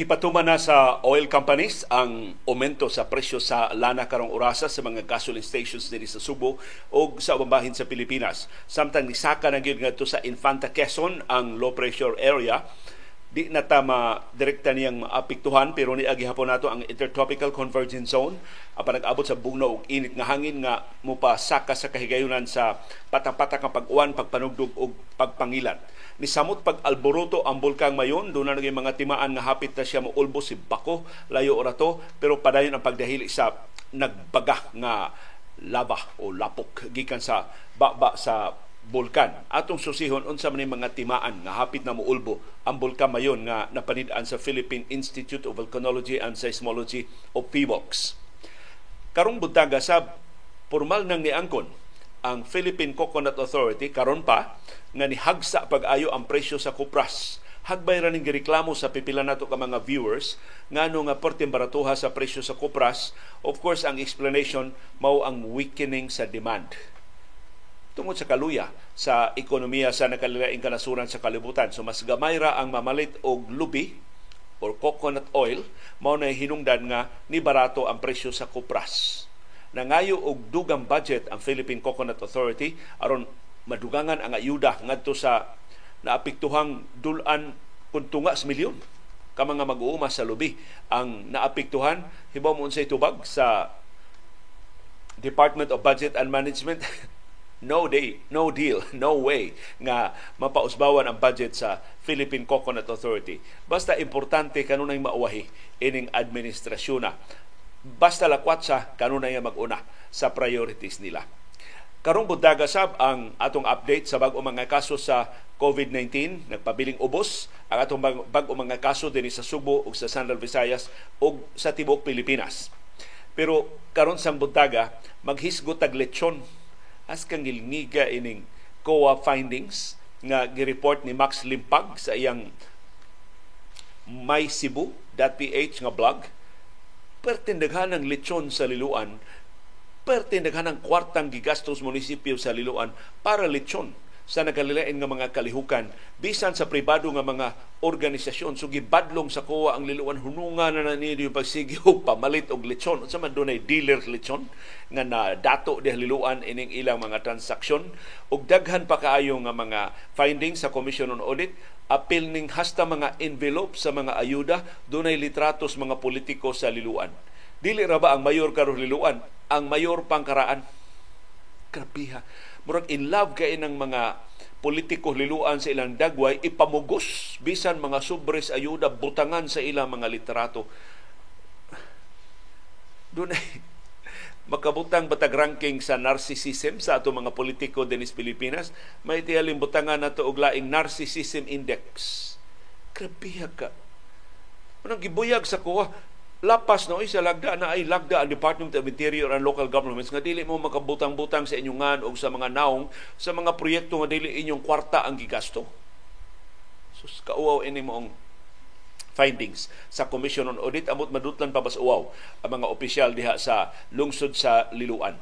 Gipatuman na sa oil companies ang aumento sa presyo sa lana karong orasa sa mga gasoline stations diri sa Subo o sa bahin sa Pilipinas. Samtang nisaka na gyud ngadto sa Infanta Quezon ang low pressure area di na ta direkta niyang maapektuhan pero ni agi hapon nato ang intertropical convergence zone. Apan nag-abot sa bugnaw og init nga hangin nga mupasaka sa kahigayunan sa patang-patang nga pag-uwan, pagpanugdog ug pagpangilan ni samot pag alboroto ang bulkang mayon do na naging mga timaan nga hapit na siya moulbo si Bako. Layo ora to pero padayon ang pagdahili sa nagbaga nga lava o lapok gikan sa baba sa bulkan. Atong susihon unsa man mga timaan nga hapit na moulbo ang bulkan mayon nga napanid-an sa Philippine Institute of Volcanology and Seismology o PVOX. Karong buntaga sa formal nang niangkon ang Philippine Coconut Authority karon pa nga nihagsa pag-ayo ang presyo sa kupras. Hagbay ra ning gireklamo sa pipila nato ka mga viewers ngano nga perting baratuha sa presyo sa kupras. Of course, ang explanation mao ang weakening sa demand tungod sa kaluya sa ekonomiya sa nakalilaing kanasuran sa kalibutan. So mas gamay ra ang mamalit og lubi or coconut oil mao na hinungdan nga ni barato ang presyo sa kupras nangayo og dugang budget ang Philippine Coconut Authority aron madugangan ang ayuda ngadto sa naapektuhang dulan kun tunga sa milyon ka mga mag-uuma sa lubi ang naapektuhan hibaw mo unsay tubag sa Department of Budget and Management no day, no deal, no way nga mapausbawan ang budget sa Philippine Coconut Authority. Basta importante kanunay mauwahi ining administrasyon na basta lakwat sa kanunay mag-una sa priorities nila. Karong bundaga sab ang atong update sa bag-o mga kaso sa COVID-19 nagpabiling ubos ang atong bag-o mga kaso dinhi sa Subo ug sa Central Visayas ug sa tibuok Pilipinas. Pero karon sang buntaga maghisgot tag lechon as kang gilngiga ining COA findings nga gireport ni Max Limpag sa iyang My Cebu.ph nga blog. Pertindaghan ng lechon sa liluan, pertindaghan ng kwartang gigastos munisipyo sa liluan para lechon sa nagkalilain nga mga kalihukan. Bisan sa pribado nga mga organisasyon so gibadlong sa kuwa ang liluan. Hununga na na niyo pagsige og pamalit og lechon. Unsa man dunay dealer lechon nga na dato di liluan ining ilang mga transaksyon. Ug daghan pa kaayo nga mga findings sa Commission on Audit apil ning hasta mga envelope sa mga ayuda dunay litratos mga politiko sa liluan. Dili ra ba ang mayor karon liluan? Ang mayor pangkaraan? Krabiha murag in love kay ng mga politiko liluan sa ilang dagway ipamugos bisan mga sobres ayuda butangan sa ilang mga literato. Dunay makabutang batag ranking sa narcissism sa ato mga politiko dinis Pilipinas. May tiyaling butangan nato og laing narcissism index. Grabe ka Manang gibuyag sa kuha, lapas no isa lagda na ay lagda ang Department of Interior and Local Governments nga dili mo makabutang-butang sa inyong ngan o sa mga naong sa mga proyekto nga dili inyong kwarta ang gigasto. Sus kauaw ini mo ang findings sa Commission on Audit amot madutlan pa bas ang mga opisyal diha sa lungsod sa Liluan.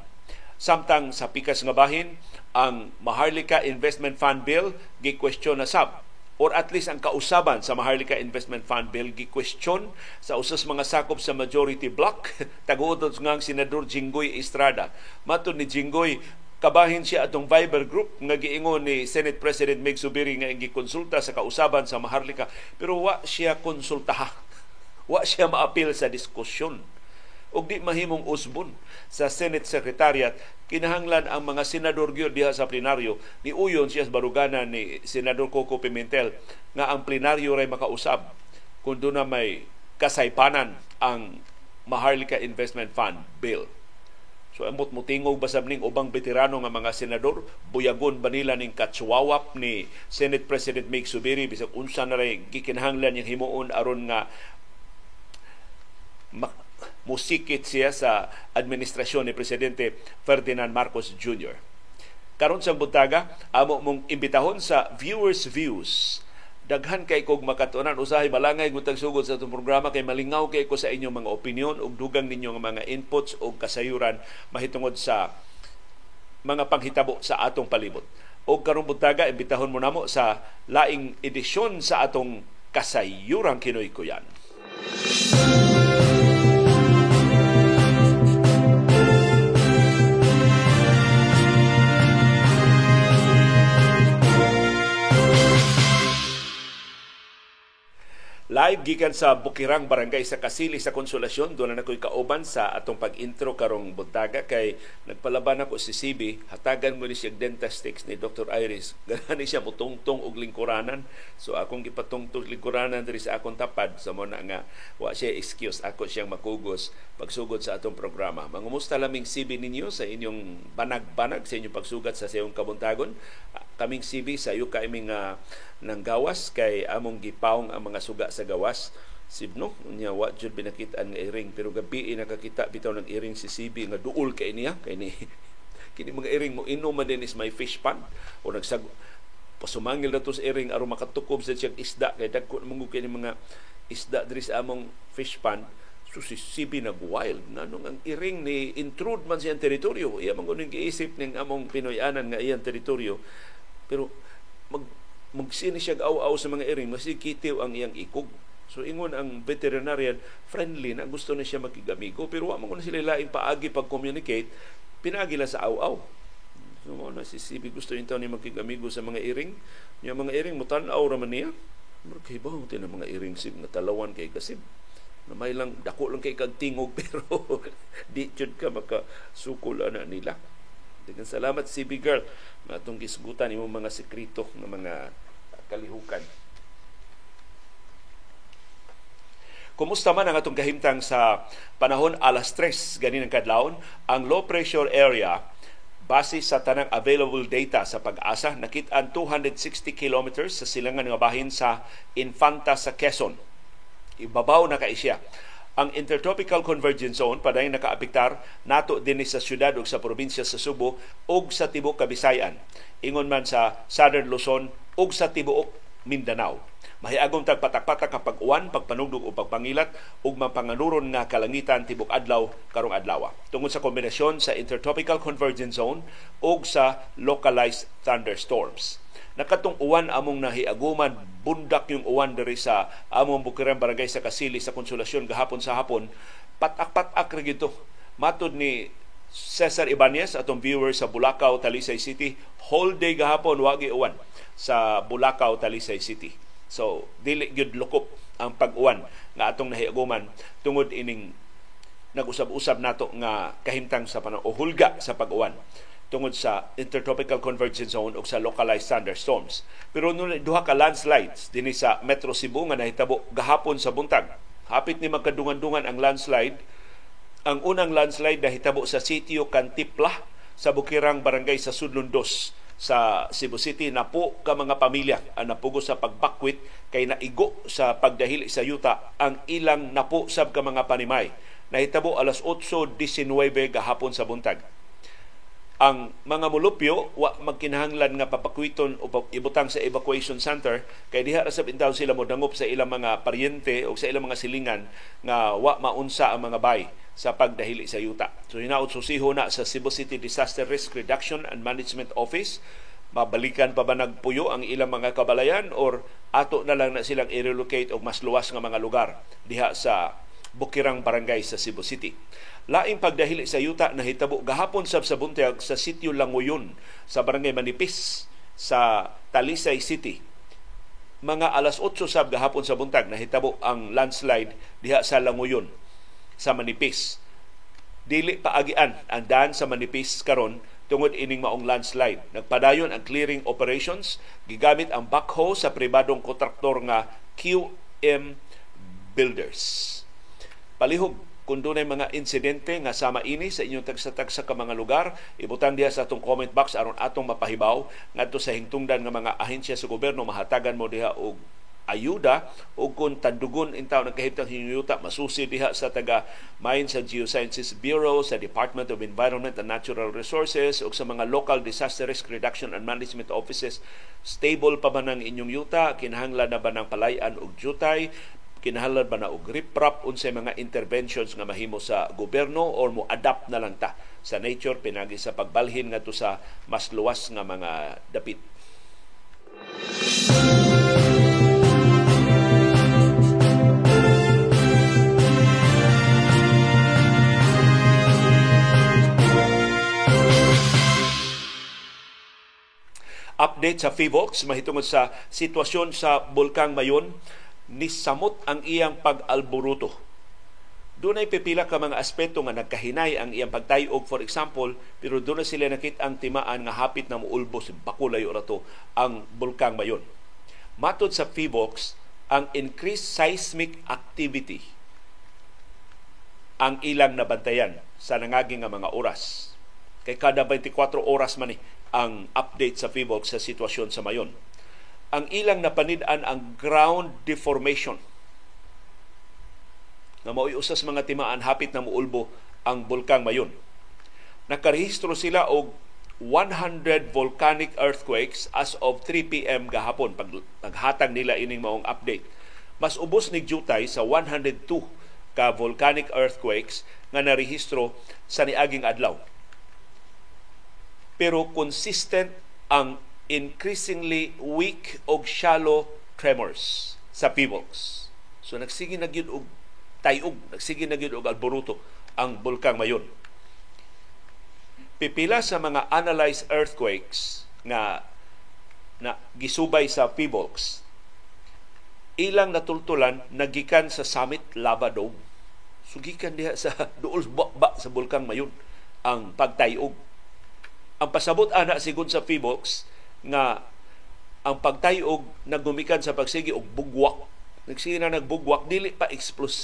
Samtang sa pikas nga bahin ang Maharlika Investment Fund Bill gi-question na sab or at least ang kausaban sa Maharlika Investment Fund Bill gi-question sa usas mga sakop sa majority block. Taguod nga ang senador Jinggoy Estrada. Matud ni Jinggoy kabahin siya atong Viber group nga giingon ni Senate President Meg Subiri nga gikonsulta sa kausaban sa Maharlika. Pero wa siya konsultaha. Wa siya maapil sa diskusyon ug di mahimong usbon sa Senate Secretariat kinahanglan ang mga senador gyud diha sa plenaryo. Ni uyon siya sa baruganan ni senador Coco Pimentel nga ang plenaryo ray makausab kung doon na may kasaypanan ang Maharlika Investment Fund bill. So amot mo tingog basab ning ubang veterano nga mga senador, buyagon ba nila ning katsuwawap ni Senate President Mig Subiri? Bisag unsa na ray gikinahanglan yang himuon aron nga musikit siya sa administrasyon ni Presidente Ferdinand Marcos Jr. Karon sa buntaga, amo mong imbitahon sa Viewers Views. Daghan kay kog makatunan usahay malangay gutang sugod sa itong programa kay malingaw kay ko sa inyong mga opinion ug dugang ninyo mga inputs ug kasayuran mahitungod sa mga panghitabo sa atong palibot. O karong buntaga imbitahon mo namo sa laing edisyon sa atong kasayuran kinoy ko yan. Live gikan sa Bukirang Barangay sa Kasili sa Konsolasyon. Doon na ako'y kauban sa atong pag-intro karong buntaga kay nagpalaban ako si CB. Hatagan mo ni siya dentastics ni Dr. Iris. Ganani siya mutungtong og lingkuranan. So akong gipatungtong lingkuranan diri sa akong tapad sa mo na nga wa siya excuse ako siyang makugos pagsugod sa atong programa. Mangumusta laming CB ninyo sa inyong banag-banag sa inyong pagsugat sa sayong kabuntagon. Kaming CB sa iyo ka iming uh, ng gawas kay among gipawong ang mga suga sa gawas sibno niya wa jud binakitaan nga iring pero gabi nakakita bitaw ng iring si CB nga duol kay niya. Kay ni kini mga iring mo inom man din is may fish pan. O nagsag pasumangil na to sa iring aron makatukob sa siyang isda. Kay dagko mo kini mga isda diri sa among fish pan. So si CB nag wild nanong ang iring ni intrude man siyang teritoryo? Iya man giisip ning among Pinoyanan nga iyang teritoryo. Pero mag magsini siya aw-aw sa mga iring, masikitiw ang iyang ikog. So ingon ang veterinarian friendly na gusto na siya makigamigo pero wa man sila laing paagi pag-communicate pinagi lang sa aw-aw. So mo na si Sibi gusto intaw ni makigamigo sa mga iring. Yung mga iring mutan-aw ra man niya. Murag ba tin mga iring sib nga talawan kay kasib. Na may lang dako lang kay kag tingog pero di jud ka makasukol ana nila. Dagan salamat CB girl nga atong gisgutan imong mga sekreto ng mga kalihukan. Kumusta man ang atong kahimtang sa panahon alas 3 ganin ang kadlawon, ang low pressure area base sa tanang available data sa pag-asa nakit-an 260 kilometers sa silangan nga bahin sa Infanta sa Quezon. Ibabaw na kay siya ang Intertropical Convergence Zone paday nakaapektar nato dinhi sa syudad ug sa probinsya sa Subo ug sa tibuok Kabisayan. Ingon man sa Southern Luzon ug sa tibuok Mindanao. Mahiagom tag patak-patak kapag uwan, pagpanugdog o pagpangilat ug mapanganuron nga kalangitan tibok adlaw karong adlaw. Tungod sa kombinasyon sa Intertropical Convergence Zone ug sa localized thunderstorms nakatong uwan among nahiaguman bundak yung uwan diri sa among Bukiran Barangay sa Kasili sa Konsolasyon gahapon sa hapon. Patak-patak ra gito. Matud ni Cesar Ibanez atong viewer sa Bulacau Talisay City whole day gahapon wagi uwan sa Bulacau Talisay City. So dili gyud lukop ang pag-uwan nga atong nahiaguman tungod ining nag-usab-usab nato nga kahimtang sa panahon o hulga sa pag-uwan tungod sa intertropical convergence zone o sa localized thunderstorms. Pero nung duha ka landslides dinhi sa Metro Cebu nga nahitabo gahapon sa buntag. Hapit ni magkadungan-dungan ang landslide. Ang unang landslide nahitabo sa sitio Cantipla sa Bukirang Barangay sa Sudlon 2 sa Cebu City na po ka mga pamilya ang napugo sa pagbakwit kay naigo sa pagdahili sa yuta ang ilang napo sab ka mga panimay. Nahitabo alas 8.19 gahapon sa buntag ang mga mulupyo wa magkinahanglan nga papakwiton o ibutang sa evacuation center kay diha ra sab intaw sila mo dangop sa ilang mga paryente o sa ilang mga silingan nga wa maunsa ang mga bay sa pagdahili sa yuta. So hinaot susiho na sa Cebu City Disaster Risk Reduction and Management Office mabalikan pa ba nagpuyo ang ilang mga kabalayan or ato na lang na silang i-relocate og mas luwas nga mga lugar diha sa Bukirang Barangay sa Cebu City. Laing pagdahili sa yuta na hitabo gahapon sab sa buntag sa sitio Langoyon sa Barangay Manipis sa Talisay City. Mga alas 8 sab gahapon sa buntag nahitabo ang landslide diha sa Langoyon sa Manipis. Dili paagian ang daan sa Manipis karon tungod ining maong landslide. Nagpadayon ang clearing operations gigamit ang backhoe sa pribadong kontraktor nga QM Builders. Palihog kung doon mga insidente nga sama ini sa inyong tagsa-tagsa ka mga lugar, ibutang diha sa atong comment box aron atong mapahibaw. Ngadto sa hingtungdan nga mga ahensya sa gobyerno mahatagan mo diha og ayuda o kung tandugon intaw ng kahimtang hinuyuta masusi diha sa taga Mines and Geosciences Bureau sa Department of Environment and Natural Resources o sa mga local disaster risk reduction and management offices. Stable pa ba ng inyong yuta kinahanglan na ba ng palayan og jutay kinahanglan ba na og riprap unsay mga interventions nga mahimo sa gobyerno or mo adapt na lang ta sa nature pinagi sa pagbalhin ngadto sa mas luwas nga mga dapit. Update sa FIVOX mahitungod sa sitwasyon sa Bulkang Mayon nisamot ang iyang pag-alburuto. Doon ay pipila ka mga aspeto nga nagkahinay ang iyang pagtayog, for example, pero doon na sila nakit ang timaan nga hapit na muulbos, bakulay o rato, ang bulkang mayon. Matod sa PHIVOX, ang increased seismic activity ang ilang nabantayan sa nangaging nga mga oras. Kay kada 24 oras man ni ang update sa PHIVOX sa sitwasyon sa mayon. Ang ilang napanid-an ang ground deformation na mao'y usas mga timaan hapit na muulbo ang bulkang mayon. Nakarehistro sila og 100 volcanic earthquakes as of 3 p.m. gahapon pag naghatag nila ining maong update. Mas ubos ni jutay sa 102 ka volcanic earthquakes nga narehistro sa niaging adlaw. Pero consistent ang increasingly weak og shallow tremors sa PIVOX. So nagsige na gyud og tayog, nagsige na gyud og alboruto ang bulkang mayon. Pipila sa mga analyzed earthquakes nga na gisubay sa PBOX, ilang natultulan nagikan sa Summit Lava Dome. Sugikan diha sa duol ba sa bulkang mayon ang pagtayog. Ang pasabot ana sigon sa PBOX nga ang pagtayog nagumikan sa pagsigi og bugwak. Nagsige na nagbugwak dili pa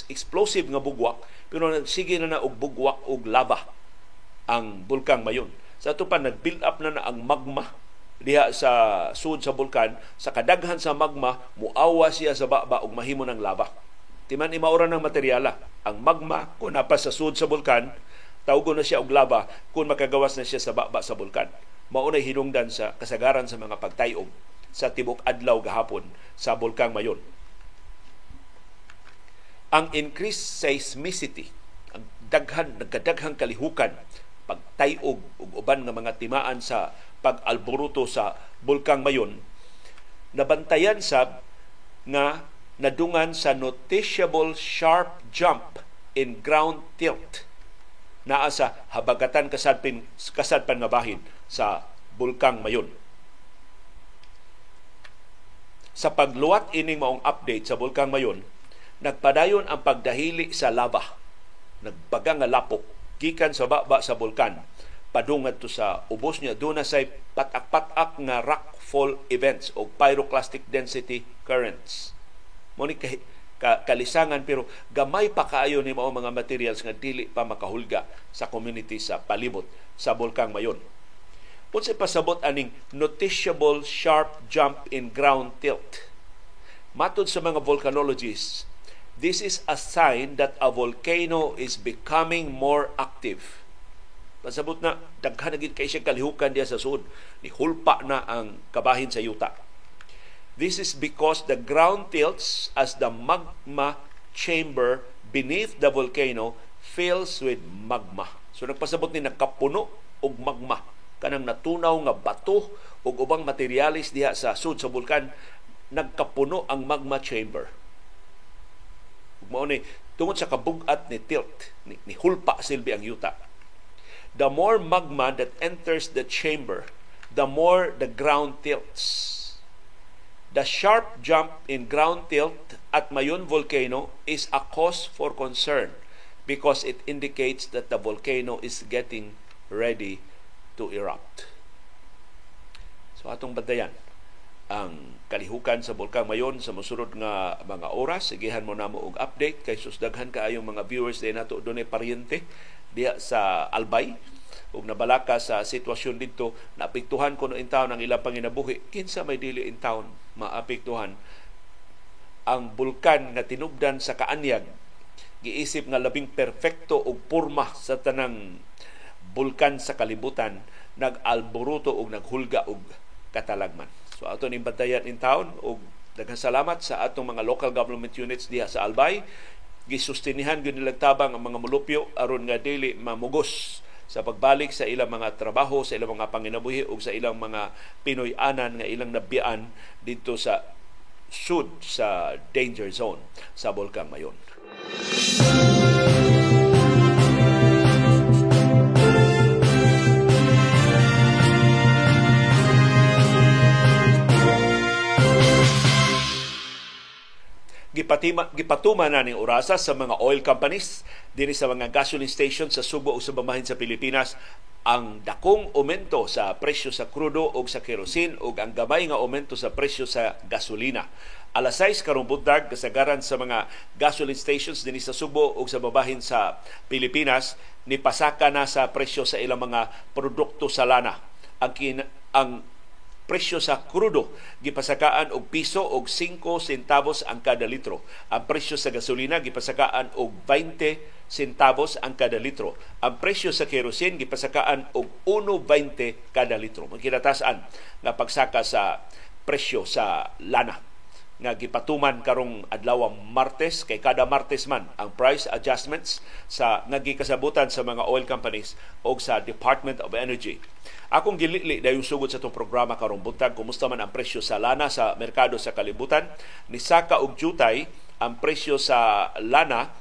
explosive nga bugwak pero nagsige na na og bugwak og lava ang bulkang mayon. Sa ato pa nag-build up na na ang magma diha sa sud sa bulkan. Sa kadaghan sa magma muawa siya sa baba og mahimo ng lava timan imaura ng materyala. Ang magma kung napa sa sud sa bulkan tawgo na siya og lava kung makagawas na siya sa baba sa bulkan maunay hinungdan sa kasagaran sa mga pagtayog sa tibok adlaw gahapon sa bulkang mayon. Ang increased seismicity, ang daghan, nagkadaghang kalihukan, pagtayog ug uban nga mga timaan sa pag-alboruto sa bulkang mayon, nabantayan sab nga nadungan sa noticeable sharp jump in ground tilt naa sa habagatan kasadpin kasadpan nga bahin sa bulkang mayon. Sa pagluwat ining maong update sa bulkang mayon, nagpadayon ang pagdahili sa lava. Nagbaga nga lapok gikan sa baba sa bulkan padungad to sa ubos niya doon na say patak-patak nga rockfall events o pyroclastic density currents. Mo ni ka, ka, kalisangan pero gamay pa kaayo ni mao mga materials nga dili pa makahulga sa community sa palibot sa bulkang mayon. Unsa pasabot aning noticeable sharp jump in ground tilt. Matod sa mga volcanologists, This is a sign that a volcano is becoming more active. Pasabot na, daghan na kay siya kalihukan diya sa sud. Ni hulpa na ang kabahin sa yuta. This is because the ground tilts as the magma chamber beneath the volcano fills with magma. So nagpasabot ni nakapuno og magma. Kanang natunaw nga bato ug ubang materialis diha sa sud sa bulkan nagkapuno ang magma chamber. Mao ni tungod sa kabugat ni tilt ni, ni hulpa silbi ang yuta the more magma that enters the chamber the more the ground tilts the sharp jump in ground tilt at Mayon volcano is a cause for concern because it indicates that the volcano is getting ready to erupt. So atong badayan ang kalihukan sa Bulkang Mayon sa mosunod nga mga oras. Sigihan mo namo og update kay susdaghan kaayong mga viewers din nato dunay paryente diha sa Albay ug nabalaka sa sitwasyon dito naapektuhan kuno in town ang ilang panginabuhi kinsa may dili in town maapektuhan ang bulkan nga tinubdan sa kaanyag giisip nga labing perpekto og porma sa tanang bulkan sa kalibutan nag-alboruto og naghulga og katalagman. So ato ning bantayan in town og daghang salamat sa atong mga local government units diha sa Albay. Gisustinihan gyud nilang tabang ang mga mulupyo aron nga dili mamugos sa pagbalik sa ilang mga trabaho, sa ilang mga panginabuhi ug sa ilang mga Pinoy-anan nga ilang nabiyaan dito sa sud sa danger zone sa Bulkang Mayon. Gipatima, gipatuma na ni Orasa sa mga oil companies dinhi sa mga gasoline stations sa Subo o sa bamahin sa Pilipinas ang dakong aumento sa presyo sa krudo o sa kerosene o ang gamay nga aumento sa presyo sa gasolina. Alas 6 karong bundag kasagaran sa mga gasoline stations dinhi sa Subo o sa babahin sa Pilipinas ni pasaka na sa presyo sa ilang mga produkto sa lana. Ang kin, ang presyo sa krudo gipasakaan og piso og 5 centavos ang kada litro. Ang presyo sa gasolina gipasakaan og 20 centavos ang kada litro. Ang presyo sa kerosene gipasakaan og 1.20 kada litro. Magkinatasan nga pagsaka sa presyo sa lana nga gipatuman karong adlaw Martes kay kada Martes man ang price adjustments sa nagikasabutan sa mga oil companies o sa Department of Energy. Akong gilili dayon sugod sa itong programa karong buntag kumusta man ang presyo sa lana sa merkado sa kalibutan ni saka og jutay ang presyo sa lana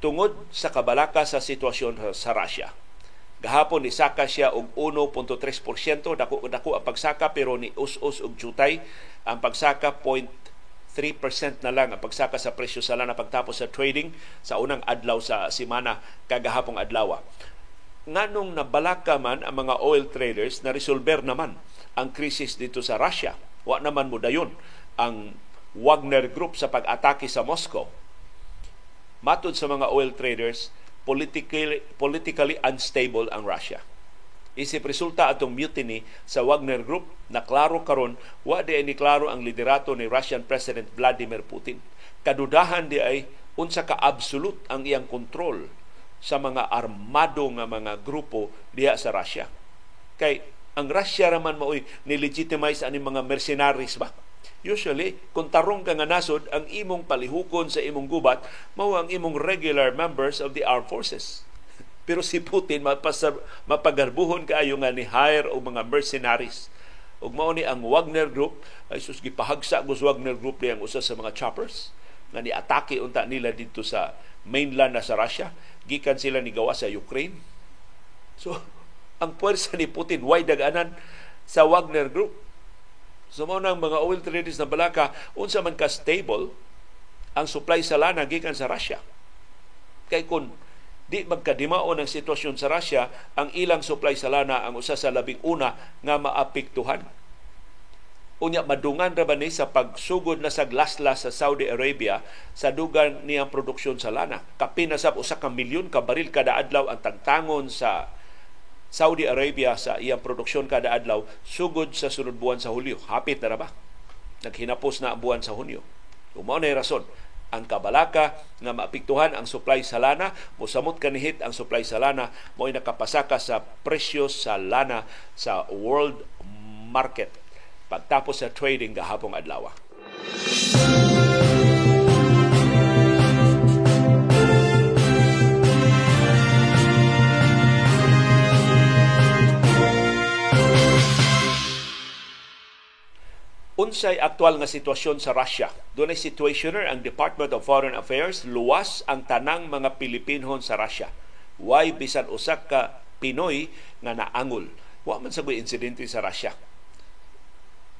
tungod sa kabalaka sa sitwasyon sa Russia. Gahapon ni saka siya og 1.3%, dako dako ang pagsaka pero ni us-us og jutay ang pagsaka 0.3% na lang ang pagsaka sa presyo sa lana pagtapos sa trading sa unang adlaw sa semana kagahapong adlaw. Nganong nabalaka man ang mga oil traders na resolver naman ang krisis dito sa Russia. Wa naman mo dayon ang Wagner Group sa pag-atake sa Moscow Matod sa mga oil traders, politically, politically unstable ang Russia. Isip resulta atong mutiny sa Wagner Group na klaro karon wa di ni klaro ang liderato ni Russian President Vladimir Putin. Kadudahan di ay unsa ka absolute ang iyang kontrol sa mga armado nga mga grupo diha sa Russia. Kay ang Russia raman maoy ni-legitimize ani mga mercenaries ba Usually, kung tarong ka nga nasod, ang imong palihukon sa imong gubat, mao ang imong regular members of the armed forces. Pero si Putin mapasar, mapagarbuhon kaayo nga ni hire o mga mercenaries. Ug mao ni ang Wagner Group, ay sus gipahagsa gus Wagner Group ang usa sa mga choppers nga ni atake unta nila dito sa mainland na sa Russia, gikan sila ni gawa sa Ukraine. So, ang puwersa ni Putin way daganan sa Wagner Group So mo nang mga oil traders na balaka unsa man ka stable ang supply sa lana gikan sa Russia. Kay kun di magkadimaon ang sitwasyon sa Russia, ang ilang supply sa lana ang usa sa labing una nga maapektuhan. Unya madungan ra ba ni sa pagsugod na sa glaslas sa Saudi Arabia sa dugan niyang produksyon sa lana. Kapin na sa usa ka milyon ka baril kada adlaw ang tangtangon sa Saudi Arabia sa iyang produksyon kada adlaw sugod sa sunod buwan sa Hulyo. Hapit na, ba? Naghinapos na buwan sa Hunyo. Umao na rason ang kabalaka nga maapektuhan ang supply sa lana, mosamot kanihit ang supply sa lana, mo'y nakapasaka sa presyo sa lana sa world market pagtapos sa trading gahapong adlaw. Unsay aktual nga sitwasyon sa Russia. Doon ay situationer ang Department of Foreign Affairs, luwas ang tanang mga Pilipinhon sa Russia. Why bisan usak ka Pinoy nga naangol. Wa man sa insidente sa Russia.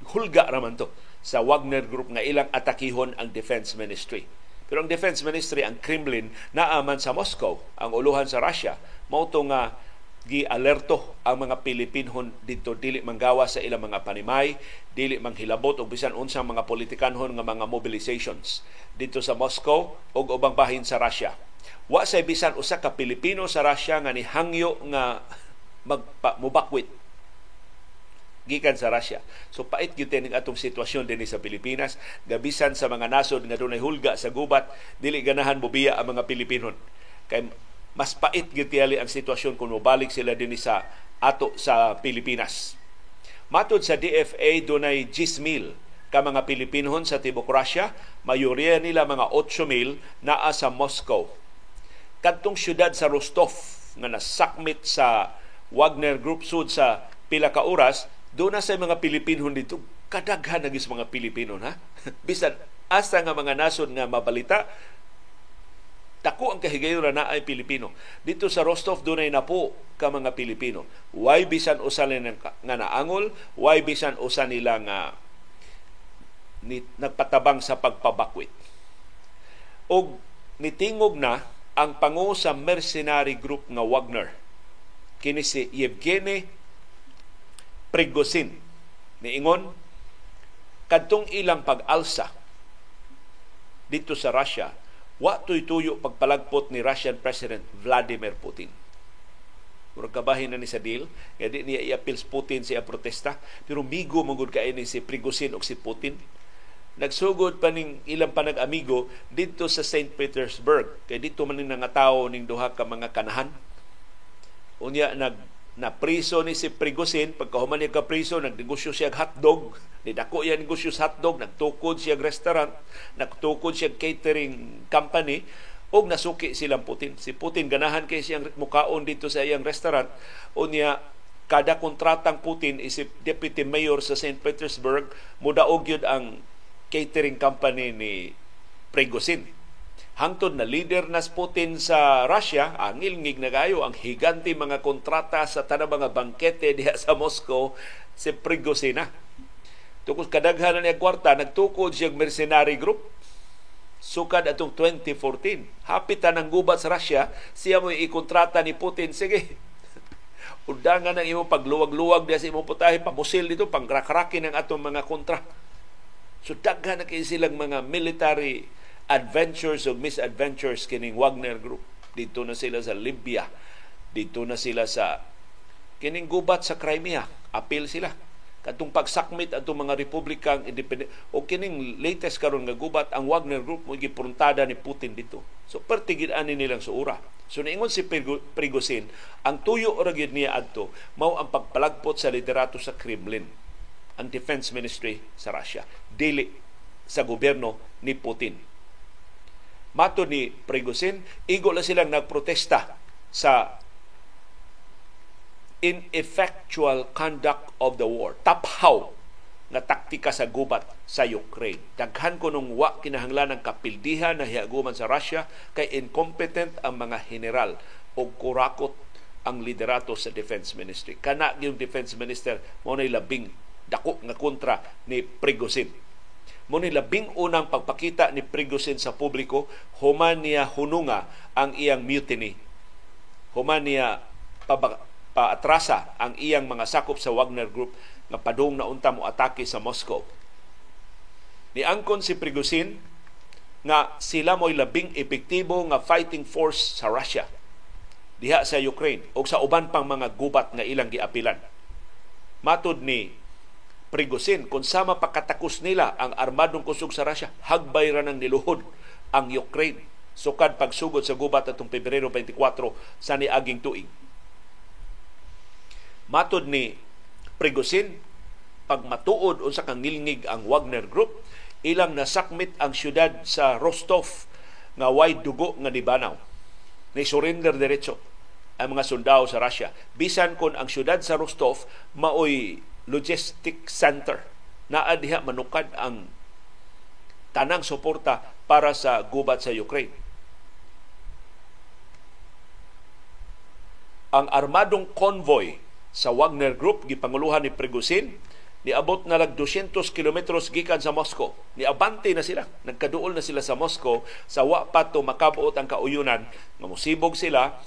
Hulga raman to sa Wagner Group nga ilang atakihon ang Defense Ministry. Pero ang Defense Ministry, ang Kremlin, naaman sa Moscow, ang uluhan sa Russia, mao nga gi-alerto ang mga Pilipinhon dito dili manggawa sa ilang mga panimay, dili manghilabot og bisan unsang mga politikanhon nga mga mobilizations dito sa Moscow ug ubang bahin sa Russia. Wa say bisan usa ka Pilipino sa Russia nga nihangyo nga magpa, mubakwit gikan sa Russia. So pait gyud ning atong sitwasyon dinhi sa Pilipinas, gabisan sa mga nasod nga dunay hulga sa gubat, dili ganahan mobiya ang mga Pilipinon. Kay mas pait gyud ang sitwasyon kung mobalik sila dinhi sa ato sa Pilipinas. Matod sa DFA dunay 10,000 ka mga Pilipinhon sa Tibok Russia, mayoriya nila mga 8,000 naa sa Moscow. Kadtong syudad sa Rostov nga nasakmit sa Wagner Group sud sa pila ka oras, doon na sa mga Pilipinhon dito, kadaghan na mga Pilipino ha. Bisan asa nga mga nasod nga mabalita, Dako ang kahigayon na ay Pilipino. Dito sa Rostov dunay na po ka mga Pilipino. Why bisan usa nga naangol, why bisan usa nila nga ni, nagpatabang sa pagpabakwit. og nitingog na ang pangu sa mercenary group nga Wagner kini si Yevgeny Prigozhin niingon kadtong ilang pag-alsa dito sa Russia wa tuy-tuyo pagpalagpot ni Russian President Vladimir Putin Murag kabahin na ni sa deal, kaya di niya i-appeal Putin siya protesta, pero migo mangud kay ni si Prigozhin o si Putin nagsugod pa ning ilang panag-amigo dito sa St. Petersburg. Kay dito man ning nga tawo ning duha ka mga kanahan. Unya nag na priso ni si Prigozhin pagkahuman niya ka priso nagnegosyo siya hotdog nidako iya negosyo sa hotdog nagtukod siya restaurant nagtukod siya catering company og nasuki silang Putin si Putin ganahan kay siyang mukaon dito sa iyang restaurant unya kada kontratang Putin isip deputy mayor sa St. Petersburg mudaog yun ang catering company ni Prigozhin. Hangtod na leader na Putin sa Russia, ang ilngig na gayo, ang higanti mga kontrata sa tanang mga bangkete diha sa Moscow, si Prigozhin na. Tukos kadaghan na niya kwarta, nagtukod siyang mercenary group, sukad atong 2014. Hapitan ang gubat sa Russia, siya mo ikontrata ni Putin, sige, udangan ang imo pagluwag-luwag diya sa imo putahe, pamusil dito, pangkrakrakin ang atong mga kontra So daghan na kay silang mga military adventures o misadventures kining Wagner Group. Dito na sila sa Libya. Dito na sila sa kining gubat sa Crimea. Apil sila. Katong pagsakmit atong mga republikang independent o kining latest karon nga gubat ang Wagner Group mo gipuntada ni Putin dito. So pertigid ani nilang suura. So niingon si Prigozhin, ang tuyo ra gyud niya adto mao ang pagpalagpot sa liderato sa Kremlin ang defense ministry sa Russia dili sa gobyerno ni Putin. Mato ni Prigozhin, igo lang silang nagprotesta sa ineffectual conduct of the war. Taphaw nga taktika sa gubat sa Ukraine. Daghan ko nung wa kinahanglan ng kapildihan na hiaguman sa Russia kay incompetent ang mga general o kurakot ang liderato sa defense ministry. Kana yung defense minister mo na labing dako nga kontra ni Prigozhin. Mo ni labing unang pagpakita ni Prigozhin sa publiko, human niya hununga ang iyang mutiny. Human niya paatrasa ang iyang mga sakop sa Wagner Group nga padung na unta mo atake sa Moscow. Ni angkon si Prigozhin nga sila mo'y labing epektibo nga fighting force sa Russia diha sa Ukraine o sa uban pang mga gubat nga ilang giapilan. Matud ni Prigozhin kung sama pagkatakos nila ang armadong kusog sa Russia, hagbay ra ng niluhod ang Ukraine sukad pagsugod sa gubat atong Pebrero 24 sa niaging tuig. Matod ni Prigozhin, pag matuod unsa kang nilngig ang Wagner Group, ilang nasakmit ang syudad sa Rostov nga way dugo nga nibanaw. Ni surrender diretso ang mga sundao sa Russia. Bisan kon ang syudad sa Rostov maoy logistic center na diha manukad ang tanang suporta para sa gubat sa Ukraine. Ang armadong convoy sa Wagner Group gipanguluhan ni Prigozhin niabot na lag 200 kilometros gikan sa Moscow. Niabante na sila. Nagkaduol na sila sa Moscow sa wa pa to makabuot ang kauyunan nga musibog sila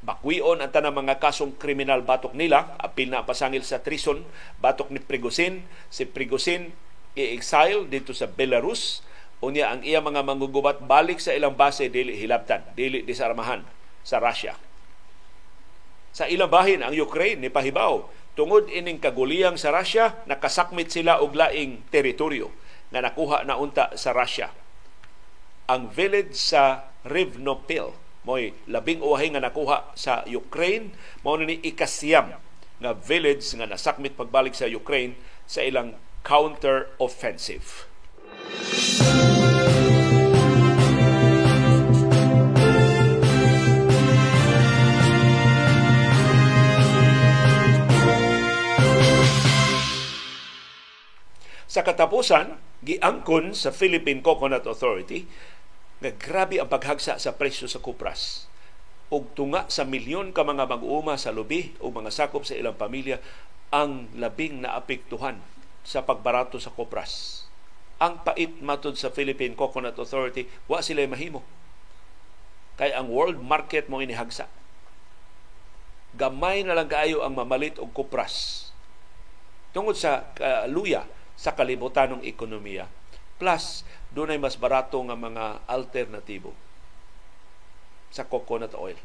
bakwion ang tanang mga kasong kriminal batok nila, apil na pasangil sa treason, batok ni Prigozhin. Si Prigozhin i-exile dito sa Belarus. Unya ang iya mga mangugubat balik sa ilang base dili hilabtan, dili disarmahan sa Russia. Sa ilang bahin ang Ukraine ni pahibaw tungod ining kaguliyang sa Russia nakasakmit sila og laing teritoryo nga nakuha na unta sa Russia. Ang village sa Rivnopil mo'y labing uwahay nga nakuha sa Ukraine mao ni ikasyam nga village nga nasakmit pagbalik sa Ukraine sa ilang counter offensive. Sa katapusan, giangkon sa Philippine Coconut Authority nga grabe ang paghagsa sa presyo sa kupras ug tunga sa milyon ka mga mag-uuma sa lubi o mga sakop sa ilang pamilya ang labing naapektuhan sa pagbarato sa kupras. ang pait matod sa Philippine Coconut Authority, wa sila mahimo. Kay ang world market mo inihagsa. Gamay na lang kaayo ang mamalit og kupras. Tungod sa uh, luya sa kalibutan ng ekonomiya. Plus, doon ay mas barato nga mga alternatibo sa coconut oil.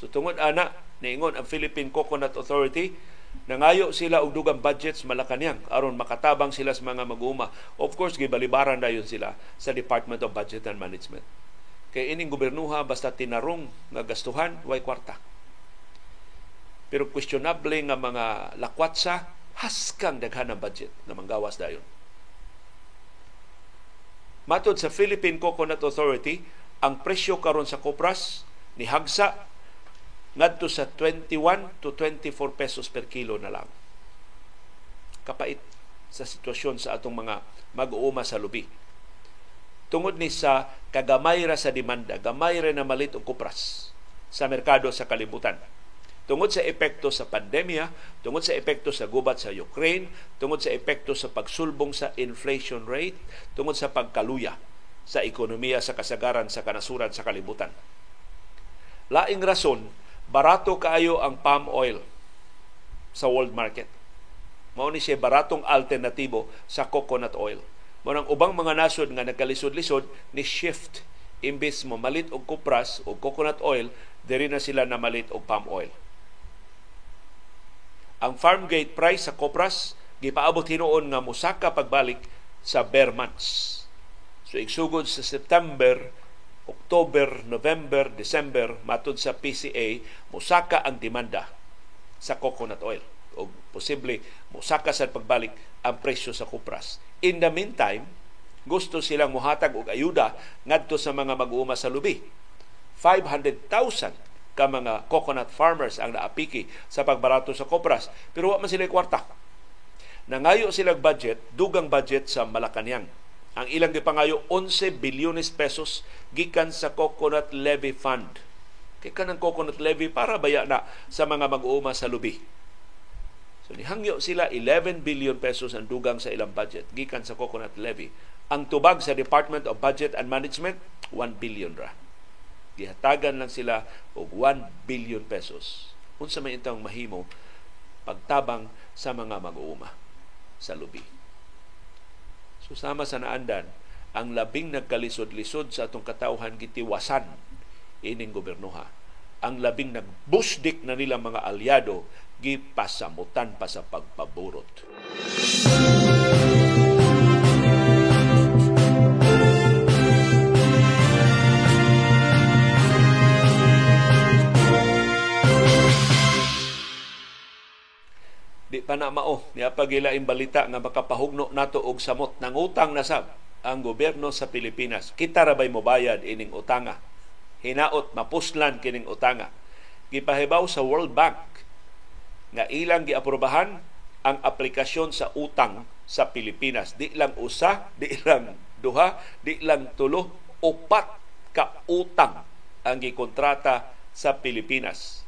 So tungod ana, niingon ang Philippine Coconut Authority, nangayo sila og dugang budgets Malacanang aron makatabang sila sa mga mag-uuma. Of course, gibalibaran dayon sila sa Department of Budget and Management. Kay ining gobernuha basta tinarong nga gastuhan way kwarta. Pero questionable nga mga lakwatsa haskang daghan ng budget na manggawas dayon. Matod sa Philippine Coconut Authority, ang presyo karon sa kopras ni Hagsa ngadto sa 21 to 24 pesos per kilo na lang. Kapait sa sitwasyon sa atong mga mag-uuma sa lubi. Tungod ni sa kagamay ra sa demanda, gamay ra na malit og kupras sa merkado sa kalibutan tungod sa epekto sa pandemya, tungod sa epekto sa gubat sa Ukraine, tungod sa epekto sa pagsulbong sa inflation rate, tungod sa pagkaluya sa ekonomiya sa kasagaran sa kanasuran sa kalibutan. Laing rason, barato kaayo ang palm oil sa world market. Mao ni siya baratong alternatibo sa coconut oil. Mao nang ubang mga nasod nga nagkalisod-lisod ni shift imbis mo malit og kupras o coconut oil, diri na sila na malit og palm oil. Ang farm gate price sa Kopras gipaabot hinuon nga musaka pagbalik sa bare months. So igsugod sa September, October, November, December matud sa PCA musaka ang demanda sa coconut oil o posible musaka sa pagbalik ang presyo sa kupras. In the meantime, gusto silang muhatag og ayuda ngadto sa mga mag-uuma sa lubi. 500,000 ka mga coconut farmers ang naapiki sa pagbarato sa kopras. Pero wa man sila kwarta. Nangayo silang budget, dugang budget sa Malacanang. Ang ilang gipangayo 11 bilyones pesos gikan sa Coconut Levy Fund. Kay kanang Coconut Levy para baya na sa mga mag-uuma sa lubi. So nihangyo sila 11 billion pesos ang dugang sa ilang budget gikan sa Coconut Levy. Ang tubag sa Department of Budget and Management 1 billion ra gihatagan lang sila og 1 billion pesos unsa may itong mahimo pagtabang sa mga mag-uuma sa lubi. Susama sa naandan, ang labing nagkalisod-lisod sa atong katawhan gitiwasan ining gobernoha. Ang labing nagbusdik na nila mga alyado gipasamutan pa sa pagpaburot. Di pa na mao niya pagilaing balita nga makapahugno nato og samot nang utang na sab ang gobyerno sa Pilipinas. Kita ra bay mobayad ining utanga? Hinaot mapuslan kining utanga. Gipahibaw sa World Bank nga ilang giaprobahan ang aplikasyon sa utang sa Pilipinas. Di lang usa di lang duha di lang tulo upat ka utang ang gikontrata sa Pilipinas.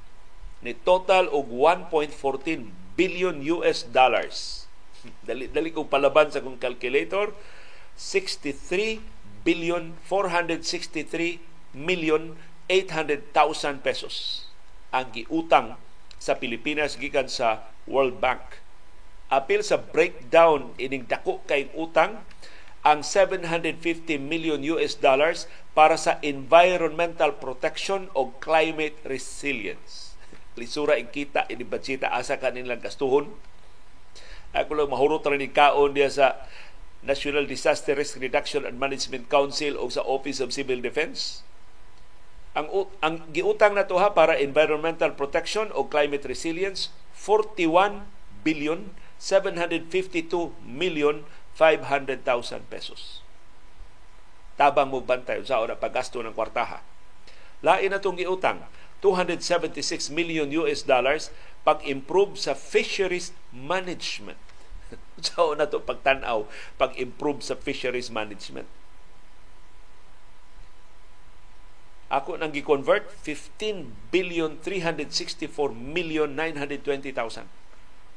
Ni total og 1.14 billion US dollars. Dali, dali kong palaban sa kong calculator. 63 billion 463 million 800,000 pesos ang giutang sa Pilipinas gikan sa World Bank. Apil sa breakdown ining dako kay utang ang 750 million US dollars para sa environmental protection o climate resilience lisura ing kita ini badsita asa kanilang gastuhon ako lang mahurot rin kaon diya sa National Disaster Risk Reduction and Management Council o sa Office of Civil Defense ang ang giutang na to ha para environmental protection o climate resilience 41 billion 752 million 500,000 pesos. Tabang mo bantay sa na paggasto ng kwartaha. Lain na itong giutang 276 million US dollars pag-improve sa fisheries management. so na to pagtanaw, pag-improve sa fisheries management. Ako nang gi-convert 15 billion 364 million 920,000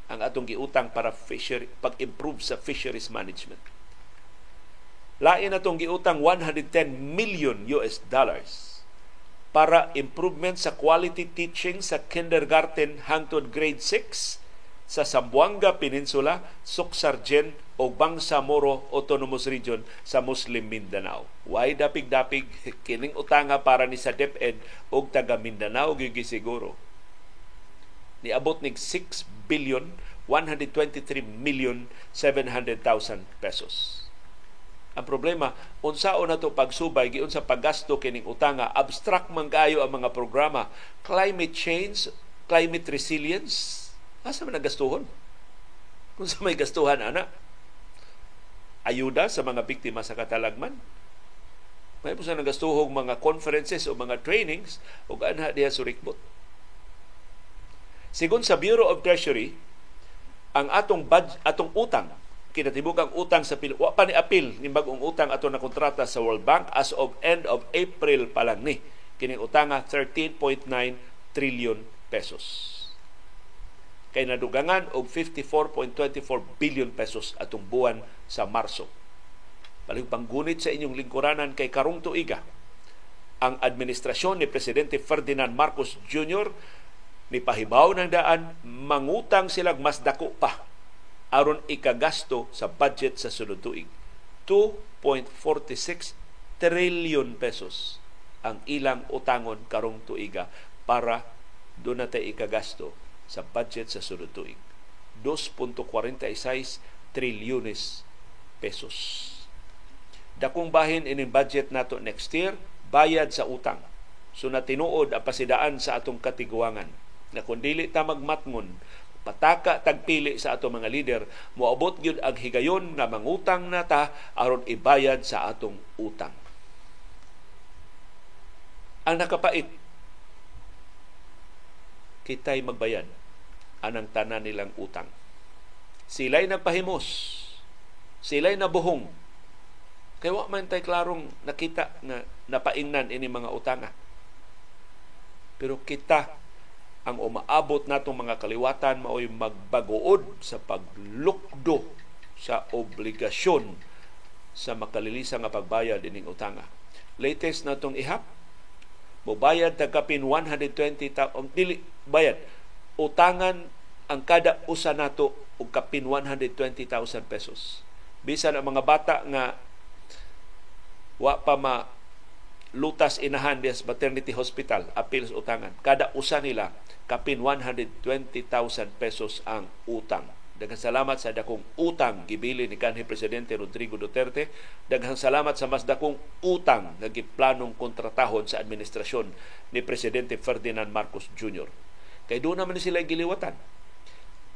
ang atong giutang para fishery pag-improve sa fisheries management. lain na itong giutang 110 million US dollars para improvement sa quality teaching sa kindergarten hangtod grade 6 sa Zamboanga Peninsula, Suksargen o Bangsamoro Autonomous Region sa Muslim Mindanao. Why dapig-dapig kining utanga para ni sa DepEd og taga Mindanao gyud siguro. Niabot nig 6 billion 123 million 700,000 pesos. Ang problema, unsaon na to pagsubay giun sa paggasto kining utanga, abstract man kayo ang mga programa, climate change, climate resilience, asa man nagastuhon? Kung sa may gastuhan ana, ayuda sa mga biktima sa katalagman. May po sa nagastuhog mga conferences o mga trainings o anha diha surikbot. Sigon sa Bureau of Treasury, ang atong budget, atong utang kinatibuk ang utang sa pil wa pa ni apil ni bagong utang ato na kontrata sa World Bank as of end of April pa lang ni kining utanga 13.9 trillion pesos kay nadugangan og 54.24 billion pesos atong buwan sa Marso. Balik panggunit sa inyong lingkuranan kay karong tuiga ang administrasyon ni Presidente Ferdinand Marcos Jr. ni pahibaw ng daan mangutang sila mas dako pa aron ikagasto sa budget sa sunod tuig. 2.46 trillion pesos ang ilang utangon karong tuiga para doon natin ikagasto sa budget sa sunod tuig. 2.46 trilyones pesos. Dakong bahin ining budget nato next year, bayad sa utang. So na tinuod ang pasidaan sa atong katiguangan na kung dili ta magmatngon pataka tagpili sa ato mga leader. Moabot gyud ang higayon nga mangutang na ta aron ibayad sa atong utang. Ang nakapait kitay magbayad anang tanan nilang utang. Sila'y nagpahimos. Sila'y nabuhong. Kay wa man tay klarong nakita nga napaingnan ini mga utanga. Pero kita ang umaabot natong mga kaliwatan mao'y magbagood sa paglukdo sa obligasyon sa makalilisa nga pagbayad ining utanga. Latest natong ihap, mobayad tagapin 120 ta um, dili bayad utangan ang kada usa nato og kapin 120,000 pesos. Bisan ang mga bata nga wa pa ma lutas inahan des maternity hospital apil sa utangan. Kada usa nila kapin 120,000 pesos ang utang. Daghang salamat sa dakong utang gibili ni kanhi presidente Rodrigo Duterte. Daghang salamat sa mas dakong utang nga giplanong kontratahon sa administrasyon ni presidente Ferdinand Marcos Jr. Kay doon naman sila giliwatan.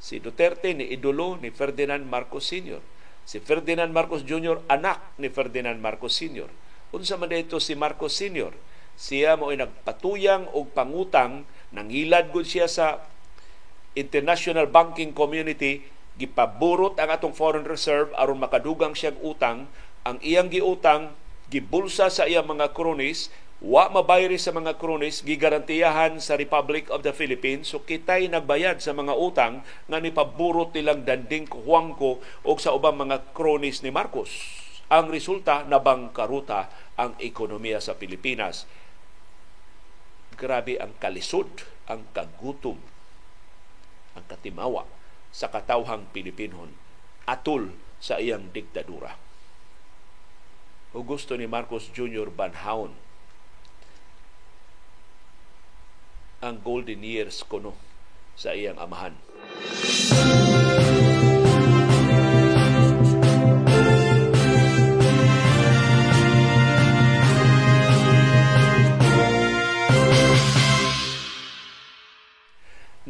Si Duterte ni idolo ni Ferdinand Marcos Sr. Si Ferdinand Marcos Jr. anak ni Ferdinand Marcos Sr. Unsa man dito si Marcos Sr. Siya mo nagpatuyang og pangutang Nangilad gud siya sa international banking community gipaburot ang atong foreign reserve aron makadugang siyang utang. Ang iyang giutang gibulsa sa iyang mga kronis. Wa mabayri sa mga kronis gigarantiyahan sa Republic of the Philippines. So kitay nagbayad sa mga utang nga nipaburot nilang danding kuwangko o sa ubang mga kronis ni Marcos ang resulta nabangkaruta ang ekonomiya sa Pilipinas grabe ang kalisod, ang kagutom, ang katimawa sa katawhang Pilipinon atul sa iyang diktadura. O gusto ni Marcos Jr. banhaon ang golden years kuno sa iyang amahan.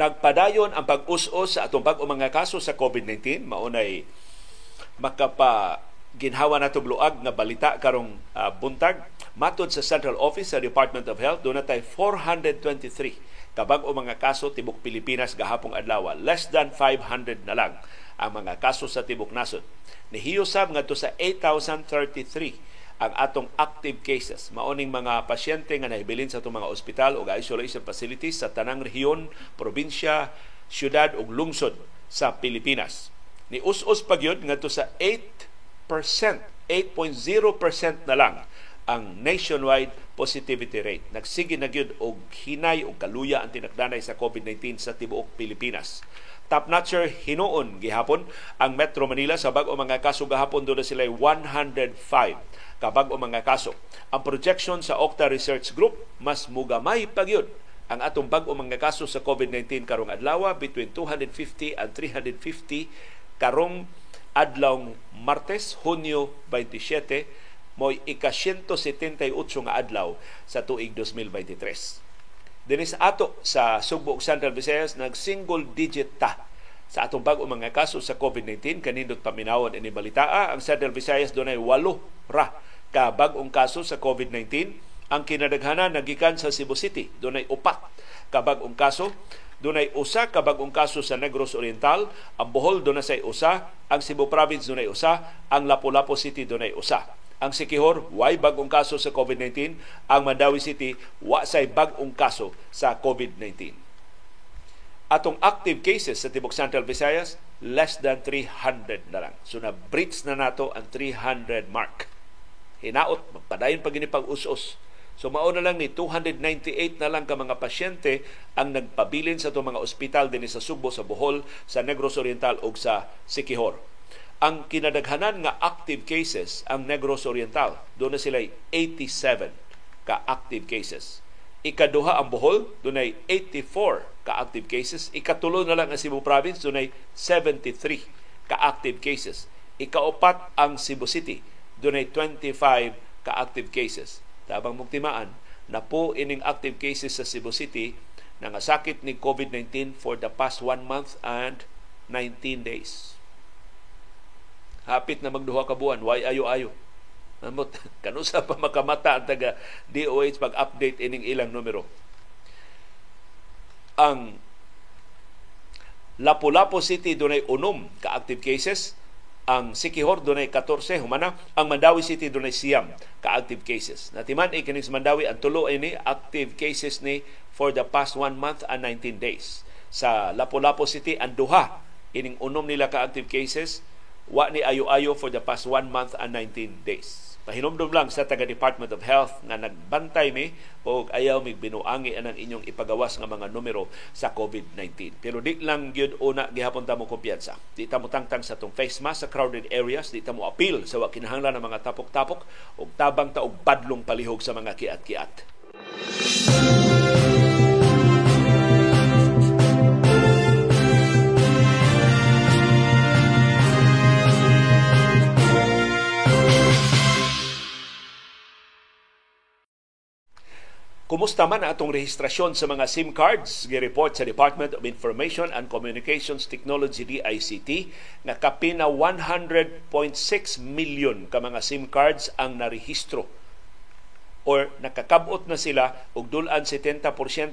Nagpadayon ang pag-us-us sa atong bag mga kaso sa COVID-19. Maunay makapa ginhawa na tubluag nga balita karong uh, buntag. Matod sa Central Office sa Department of Health, doon natay 423 kabag o mga kaso tibok Pilipinas gahapong adlaw. Less than 500 na lang ang mga kaso sa tibok nasod. Nihiyosab ngadto sa 8,033 ang atong active cases. Maoning mga pasyente nga nahibilin sa itong mga ospital o isolation facilities sa tanang rehiyon, probinsya, syudad ug lungsod sa Pilipinas. Ni us-us pagyod ngadto sa 8%, 8.0% na lang ang nationwide positivity rate. Nagsige na gyud og hinay o kaluya ang tinakdanay sa COVID-19 sa tibuok Pilipinas. Top notcher hinuon gihapon ang Metro Manila sa bag-o mga kaso gahapon doon sila 105 kabag o mga kaso. Ang projection sa Octa Research Group mas mugamay pagyud ang atong bag-o mga kaso sa COVID-19 karong adlaw between 250 and 350 karong adlaw Martes, Hunyo 27 mo'y ika-178 nga adlaw sa tuig 2023. Dinis ato sa Subo Central Visayas nag single digit ta sa atong bag mga kaso sa COVID-19 kanindot paminawon ini balitaa. Ang Central Visayas dunay walo ra ka bag-ong kaso sa COVID-19 ang kinadaghanan nagikan sa Cebu City dunay upat ka bag-ong kaso. Dunay usa ka bag-ong kaso sa Negros Oriental. Ang Bohol dunay usa. Ang Cebu Province dunay usa. Ang Lapu-Lapu City dunay usa ang Sikihor, way bagong kaso sa COVID-19. Ang Mandawi City, wa say bagong kaso sa COVID-19. Atong active cases sa Tibok Central Visayas, less than 300 na lang. So na-breach na nato ang 300 mark. Hinaot, magpadayon pag pag us-us. So mao na lang ni 298 na lang ka mga pasyente ang nagpabilin sa itong mga ospital din sa Subo, sa Bohol, sa Negros Oriental ug sa Sikihor ang kinadaghanan nga active cases ang Negros Oriental. Doon na sila 87 ka active cases. Ikaduha ang Bohol, doon ay 84 ka active cases. Ikatulo na lang ang Cebu Province, doon ay 73 ka active cases. Ikaupat ang Cebu City, doon ay 25 ka active cases. Tabang mugtimaan, na po ining active cases sa Cebu City na nga sakit ni COVID-19 for the past one month and 19 days hapit na magduha ka buwan way ayo-ayo Amot, kanusa pa makamata ang taga DOH pag-update ining ilang numero. Ang Lapu-Lapu City dunay unom ka active cases, ang Sikihor dunay 14 humana, ang Mandawi City dunay siyam ka active cases. Natiman ikining sa Mandawi ang tulo ini active cases ni for the past one month and 19 days. Sa Lapu-Lapu City ang duha ining unom nila ka active cases wa ni ayo-ayo for the past one month and 19 days. Pahinomdom lang sa taga Department of Health nga nagbantay mi o ayaw mig binuangi anang inyong ipagawas nga mga numero sa COVID-19. Pero di lang gyud una gihapon ta mo kumpiyansa. Di ta mo tangtang sa tong face mask sa crowded areas, di ta mo appeal sa wa kinahanglan ng mga tapok-tapok ug tabang ta og badlong palihog sa mga kiat-kiat. Kumusta man atong rehistrasyon sa mga SIM cards? Gi-report sa Department of Information and Communications Technology DICT na kapina 100.6 million ka mga SIM cards ang narehistro or nakakabot na sila og dulan 70%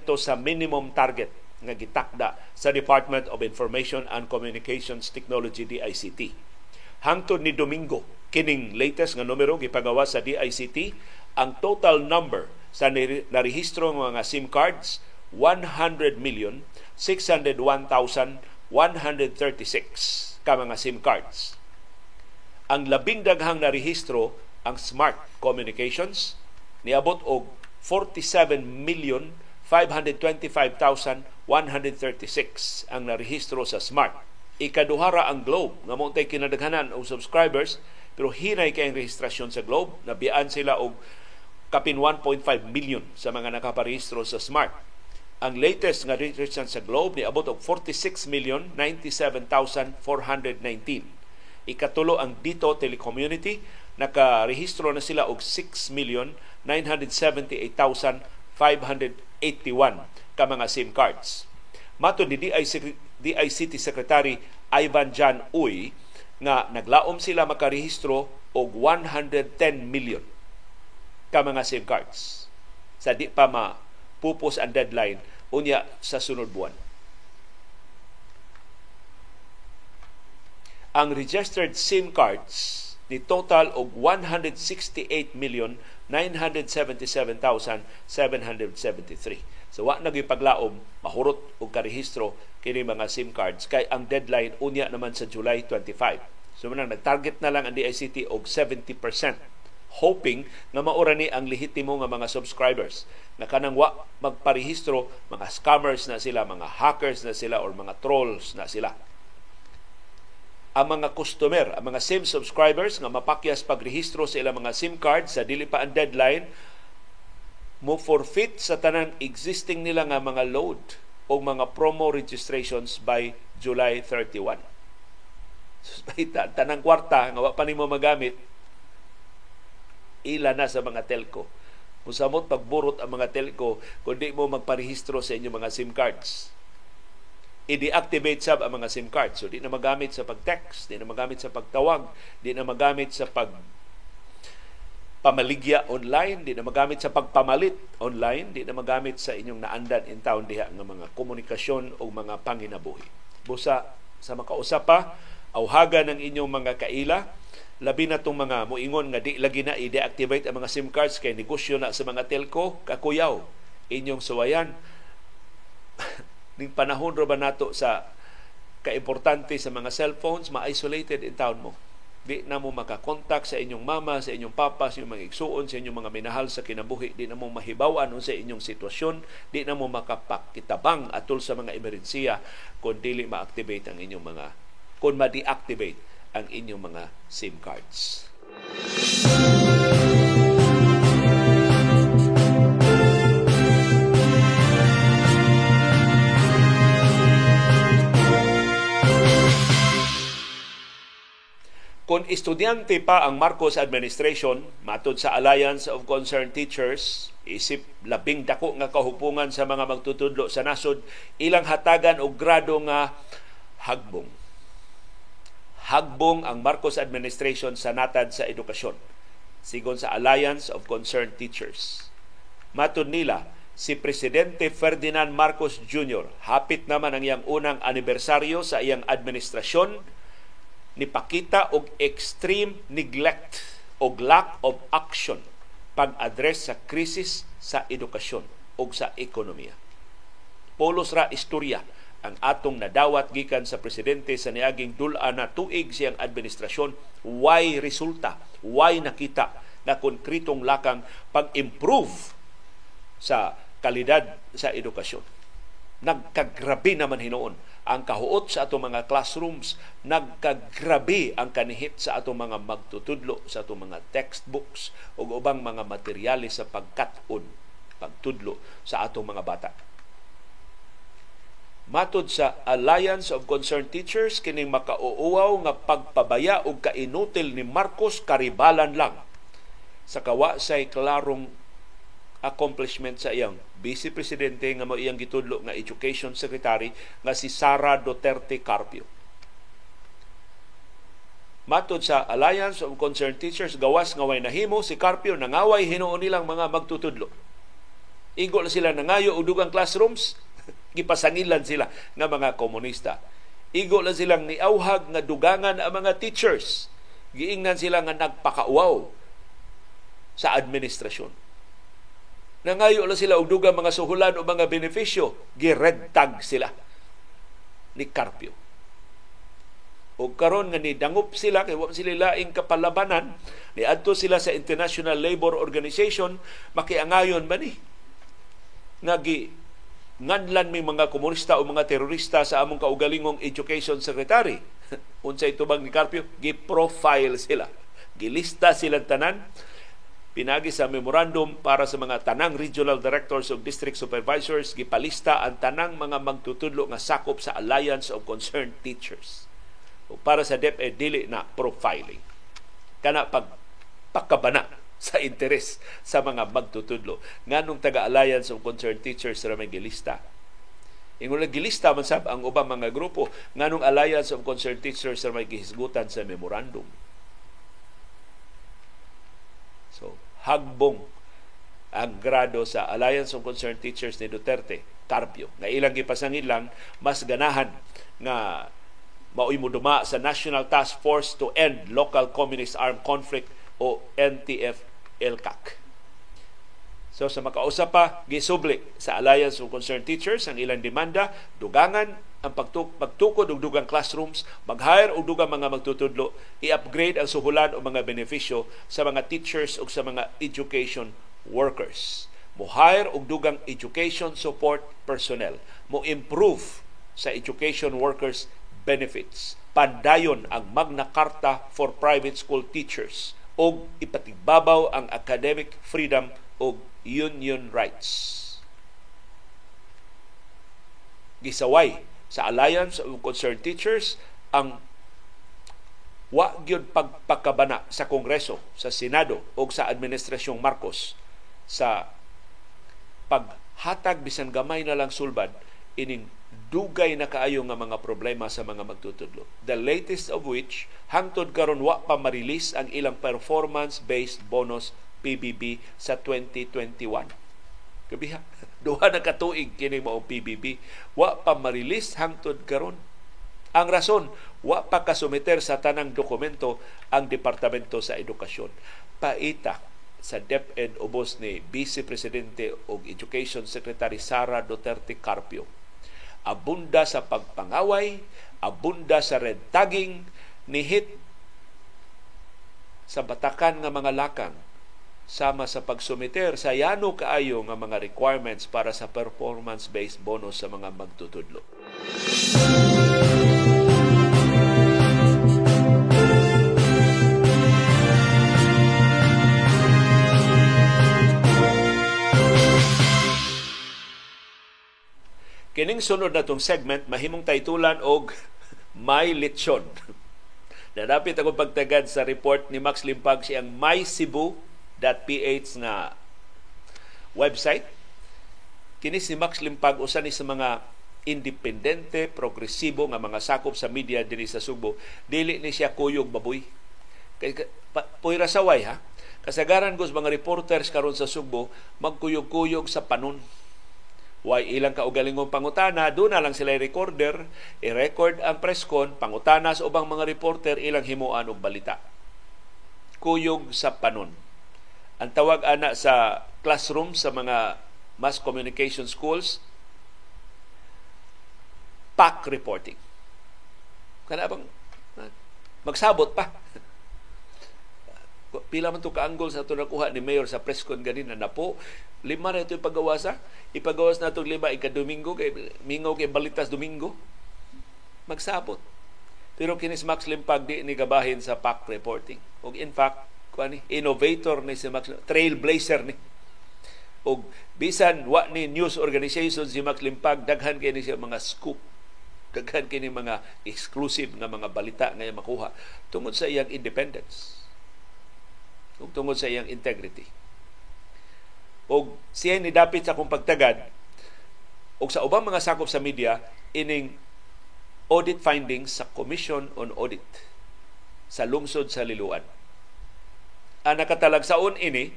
sa minimum target nga gitakda sa Department of Information and Communications Technology DICT. Hangtod ni Domingo, kining latest nga numero gipagawa sa DICT, ang total number sa narehistro ng mga SIM cards 100 million 601,136 ka mga SIM cards. Ang labing daghang narehistro ang Smart Communications niabot og 47 million 525,136 ang narehistro sa Smart. Ikaduhara ang Globe nga mo kinadaghanan og subscribers pero hinay kay ang rehistrasyon sa Globe nabiyaan sila og kapin 1.5 million sa mga nakaparehistro sa Smart. Ang latest nga registration sa Globe ni abot og 46 million 97,419. Ikatulo ang Dito Telecommunity nakarehistro na sila og 6 million 978,581 ka mga SIM cards. Mato ni DICT Secretary Ivan Jan Uy nga naglaom sila makarehistro og 110 million ka mga SIM cards sa di pa ma pupos ang deadline unya sa sunod buwan. Ang registered SIM cards ni total og 168 million 977,773. So wa na paglaom mahurot og karehistro kini mga SIM cards kay ang deadline unya naman sa July 25. So man nag-target na lang ang DICT og 70% hoping nga maura ni ang lehitimo nga mga subscribers na kanang wa magparehistro mga scammers na sila mga hackers na sila or mga trolls na sila ang mga customer, ang mga SIM subscribers nga mapakyas pagrehistro sa ilang mga SIM card sa dili pa ang deadline mo forfeit sa tanang existing nila nga mga load o mga promo registrations by July 31. So, tanang kwarta nga wa pa nimo magamit ila na sa mga telco. Musamot pagburot ang mga telco kundi mo magparehistro sa inyong mga SIM cards i-deactivate sab ang mga SIM card. So di na magamit sa pag-text, di na magamit sa pagtawag, di na magamit sa pag pamaligya online, di na magamit sa pagpamalit online, di na magamit sa inyong naandan in town diha nga mga komunikasyon o mga panginabuhi. Busa sa makausap pa, awhaga ng inyong mga kaila, labi na itong mga muingon nga di lagi na i-deactivate ang mga SIM cards kay negosyo na sa mga telco, kakuyaw, inyong suwayan. Ning panahon ro ba nato sa kaimportante sa mga cellphones? Ma-isolated in town mo. Di na mo makakontak sa inyong mama, sa inyong papa, sa inyong mga igsuon, sa inyong mga minahal sa kinabuhi, di na mo mahibawan sa inyong sitwasyon, di na mo makapakitabang atol sa mga emerhensiya kung dili ma-activate ang inyong mga kung ma-deactivate ang inyong mga SIM cards. Kung estudyante pa ang Marcos administration, matod sa Alliance of Concerned Teachers, isip labing dako nga kahupungan sa mga magtutudlo sa nasod, ilang hatagan og grado nga hagbong. Hagbong ang Marcos administration sa natad sa edukasyon. Sigon sa Alliance of Concerned Teachers. Matod nila, si Presidente Ferdinand Marcos Jr. hapit naman ang iyang unang anibersaryo sa iyang administrasyon nipakita og extreme neglect og lack of action pag-address sa krisis sa edukasyon o sa ekonomiya. Polos ra istorya ang atong nadawat gikan sa presidente sa niaging dula na tuig siyang administrasyon why resulta? Why nakita na konkretong lakang pag-improve sa kalidad sa edukasyon? Nagkagrabe naman hinoon ang kahuot sa atong mga classrooms. Nagkagrabe ang kanihit sa atong mga magtutudlo sa atong mga textbooks ug ubang mga materyales sa pagkat-on pagtudlo sa atong mga bata Matod sa Alliance of Concerned Teachers kining makauuwaw nga pagpabaya og kainutil ni Marcos karibalan lang sa kawa say klarong accomplishment sa iyang Vice Presidente nga mo iyang gitudlo nga Education Secretary nga si Sara Duterte Carpio. Matod sa Alliance of Concerned Teachers, gawas nga way nahimo si Carpio nangaway hinuon nilang mga magtutudlo. Igo sila nangayo og dugang classrooms, gipasangilan sila nga mga komunista. Igo na silang niauhag nga dugangan ang mga teachers. Giingnan sila nga nagpakauaw sa administrasyon Nangayo na sila og dugang mga suhulan o mga benepisyo, gi-red tag sila ni Carpio. O karon nga ni dangup sila kay wa sila laing kapalabanan, ni adto sila sa International Labor Organization makiangayon ba ni nagi nganlan mi mga komunista o mga terorista sa among kaugalingong education secretary. Unsay tubag ni Carpio, gi-profile sila. Gilista silang tanan pinagi sa memorandum para sa mga tanang regional directors of district supervisors gipalista ang tanang mga magtutudlo nga sakop sa Alliance of Concerned Teachers. O para sa DepEd dili na profiling. Kana pag pakabana sa interes sa mga magtutudlo. Nganong taga Alliance of Concerned Teachers ra may gilista. Ingon gilista man sab ang ubang mga grupo nganong Alliance of Concerned Teachers ra may gihisgutan sa memorandum. So, hagbong ang grado sa Alliance of Concerned Teachers ni Duterte, Carpio. Nga ilang gipasangin lang, mas ganahan nga maoy mo duma sa National Task Force to End Local Communist Armed Conflict o NTF-ELCAC. So sa makausap pa, gisubli sa Alliance of Concerned Teachers ang ilang demanda, dugangan ang pagtuk pagtukod og dugang classrooms, mag-hire og dugang mga magtutudlo, i-upgrade ang suhulan o mga benepisyo sa mga teachers o sa mga education workers. Mo hire og dugang education support personnel, mo improve sa education workers benefits. Pandayon ang Magna Carta for private school teachers o ipatigbabaw ang academic freedom o union rights. Gisaway sa Alliance of Concerned Teachers ang wa gyud pagpakabana sa Kongreso, sa Senado o sa Administrasyong Marcos sa paghatag bisan gamay na lang sulbad ining dugay na kaayo nga mga problema sa mga magtutudlo. The latest of which hangtod karon wa pa marilis ang ilang performance-based bonus PBB sa 2021. Kabiha, duha na katuig kini mao PBB wa pa marilis hangtod karon. Ang rason wa pa kasumiter sa tanang dokumento ang departamento sa edukasyon. Paita sa DepEd ubos ni Vice Presidente og Education Secretary Sara Duterte Carpio abunda sa pagpangaway abunda sa red tagging nihit sa batakan nga mga lakang sama sa pagsumiter sa yano kaayo nga mga requirements para sa performance-based bonus sa mga magtutudlo. Kining sunod na tong segment mahimong taytulan og may lechon. Nadapit ako pagtagad sa report ni Max Limpag siyang May Cebu .ph nga website. Kini si Max Limpag usa ni sa mga independente, progresibo nga mga sakop sa media diri sa Subo, dili ni siya kuyog baboy. Kay puira saway ha. Kasagaran gos mga reporters karon sa Subo magkuyog-kuyog sa panon. Way ilang kaugalingong pangutana, doon na lang sila recorder, i-record ang press con, pangutana sa ubang mga reporter, ilang himuan og balita. Kuyog sa panon ang tawag ana sa classroom sa mga mass communication schools, PAC reporting. Kana bang magsabot pa. Pila man to kaanggol sa ito nakuha ni Mayor sa press con ganina na po. Lima na ito ipagawasa. Ipagawas na itong lima ika-Domingo, kay, mingaw kay Balitas Domingo. Magsabot. Pero kinis Max Limpag di ni gabahin sa PAC reporting. O in fact, kuani innovator ni si Max trailblazer ni og bisan wa ni news organization si Max Limpag daghan kay ni siya mga scoop daghan kini mga exclusive nga mga balita nga makuha tungod sa iyang independence ug tungod sa iyang integrity og siya ni dapit sa kong pagtagad og sa ubang mga sakop sa media ining audit findings sa Commission on Audit sa lungsod sa Liluan ang nakatalagsaon ini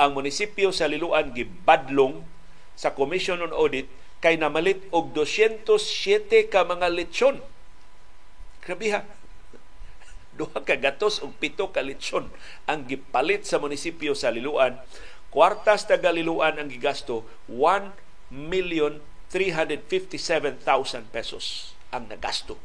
ang munisipyo sa Liluan gibadlong sa Commission on Audit kay namalit og 207 ka mga lechon. Grabe ha. Duha ka gatos og pito ka lechon ang gipalit sa munisipyo sa Liluan. Kwartas taga Liluan ang gigasto 1 million 357,000 pesos ang nagasto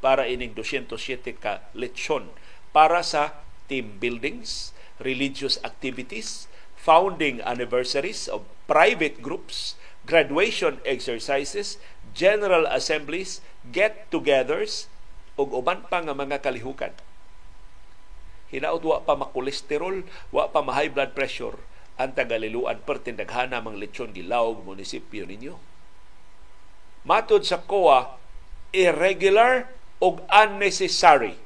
para ining 207 ka lechon para sa team buildings, religious activities, founding anniversaries of private groups, graduation exercises, general assemblies, get-togethers, ug uban pa nga mga kalihukan. Hinaot wa pa makolesterol, wa pa ma-high blood pressure ang tagaliluan pertindaghana mang lechon gilawg munisipyo ninyo. Matod sa COA, irregular ug unnecessary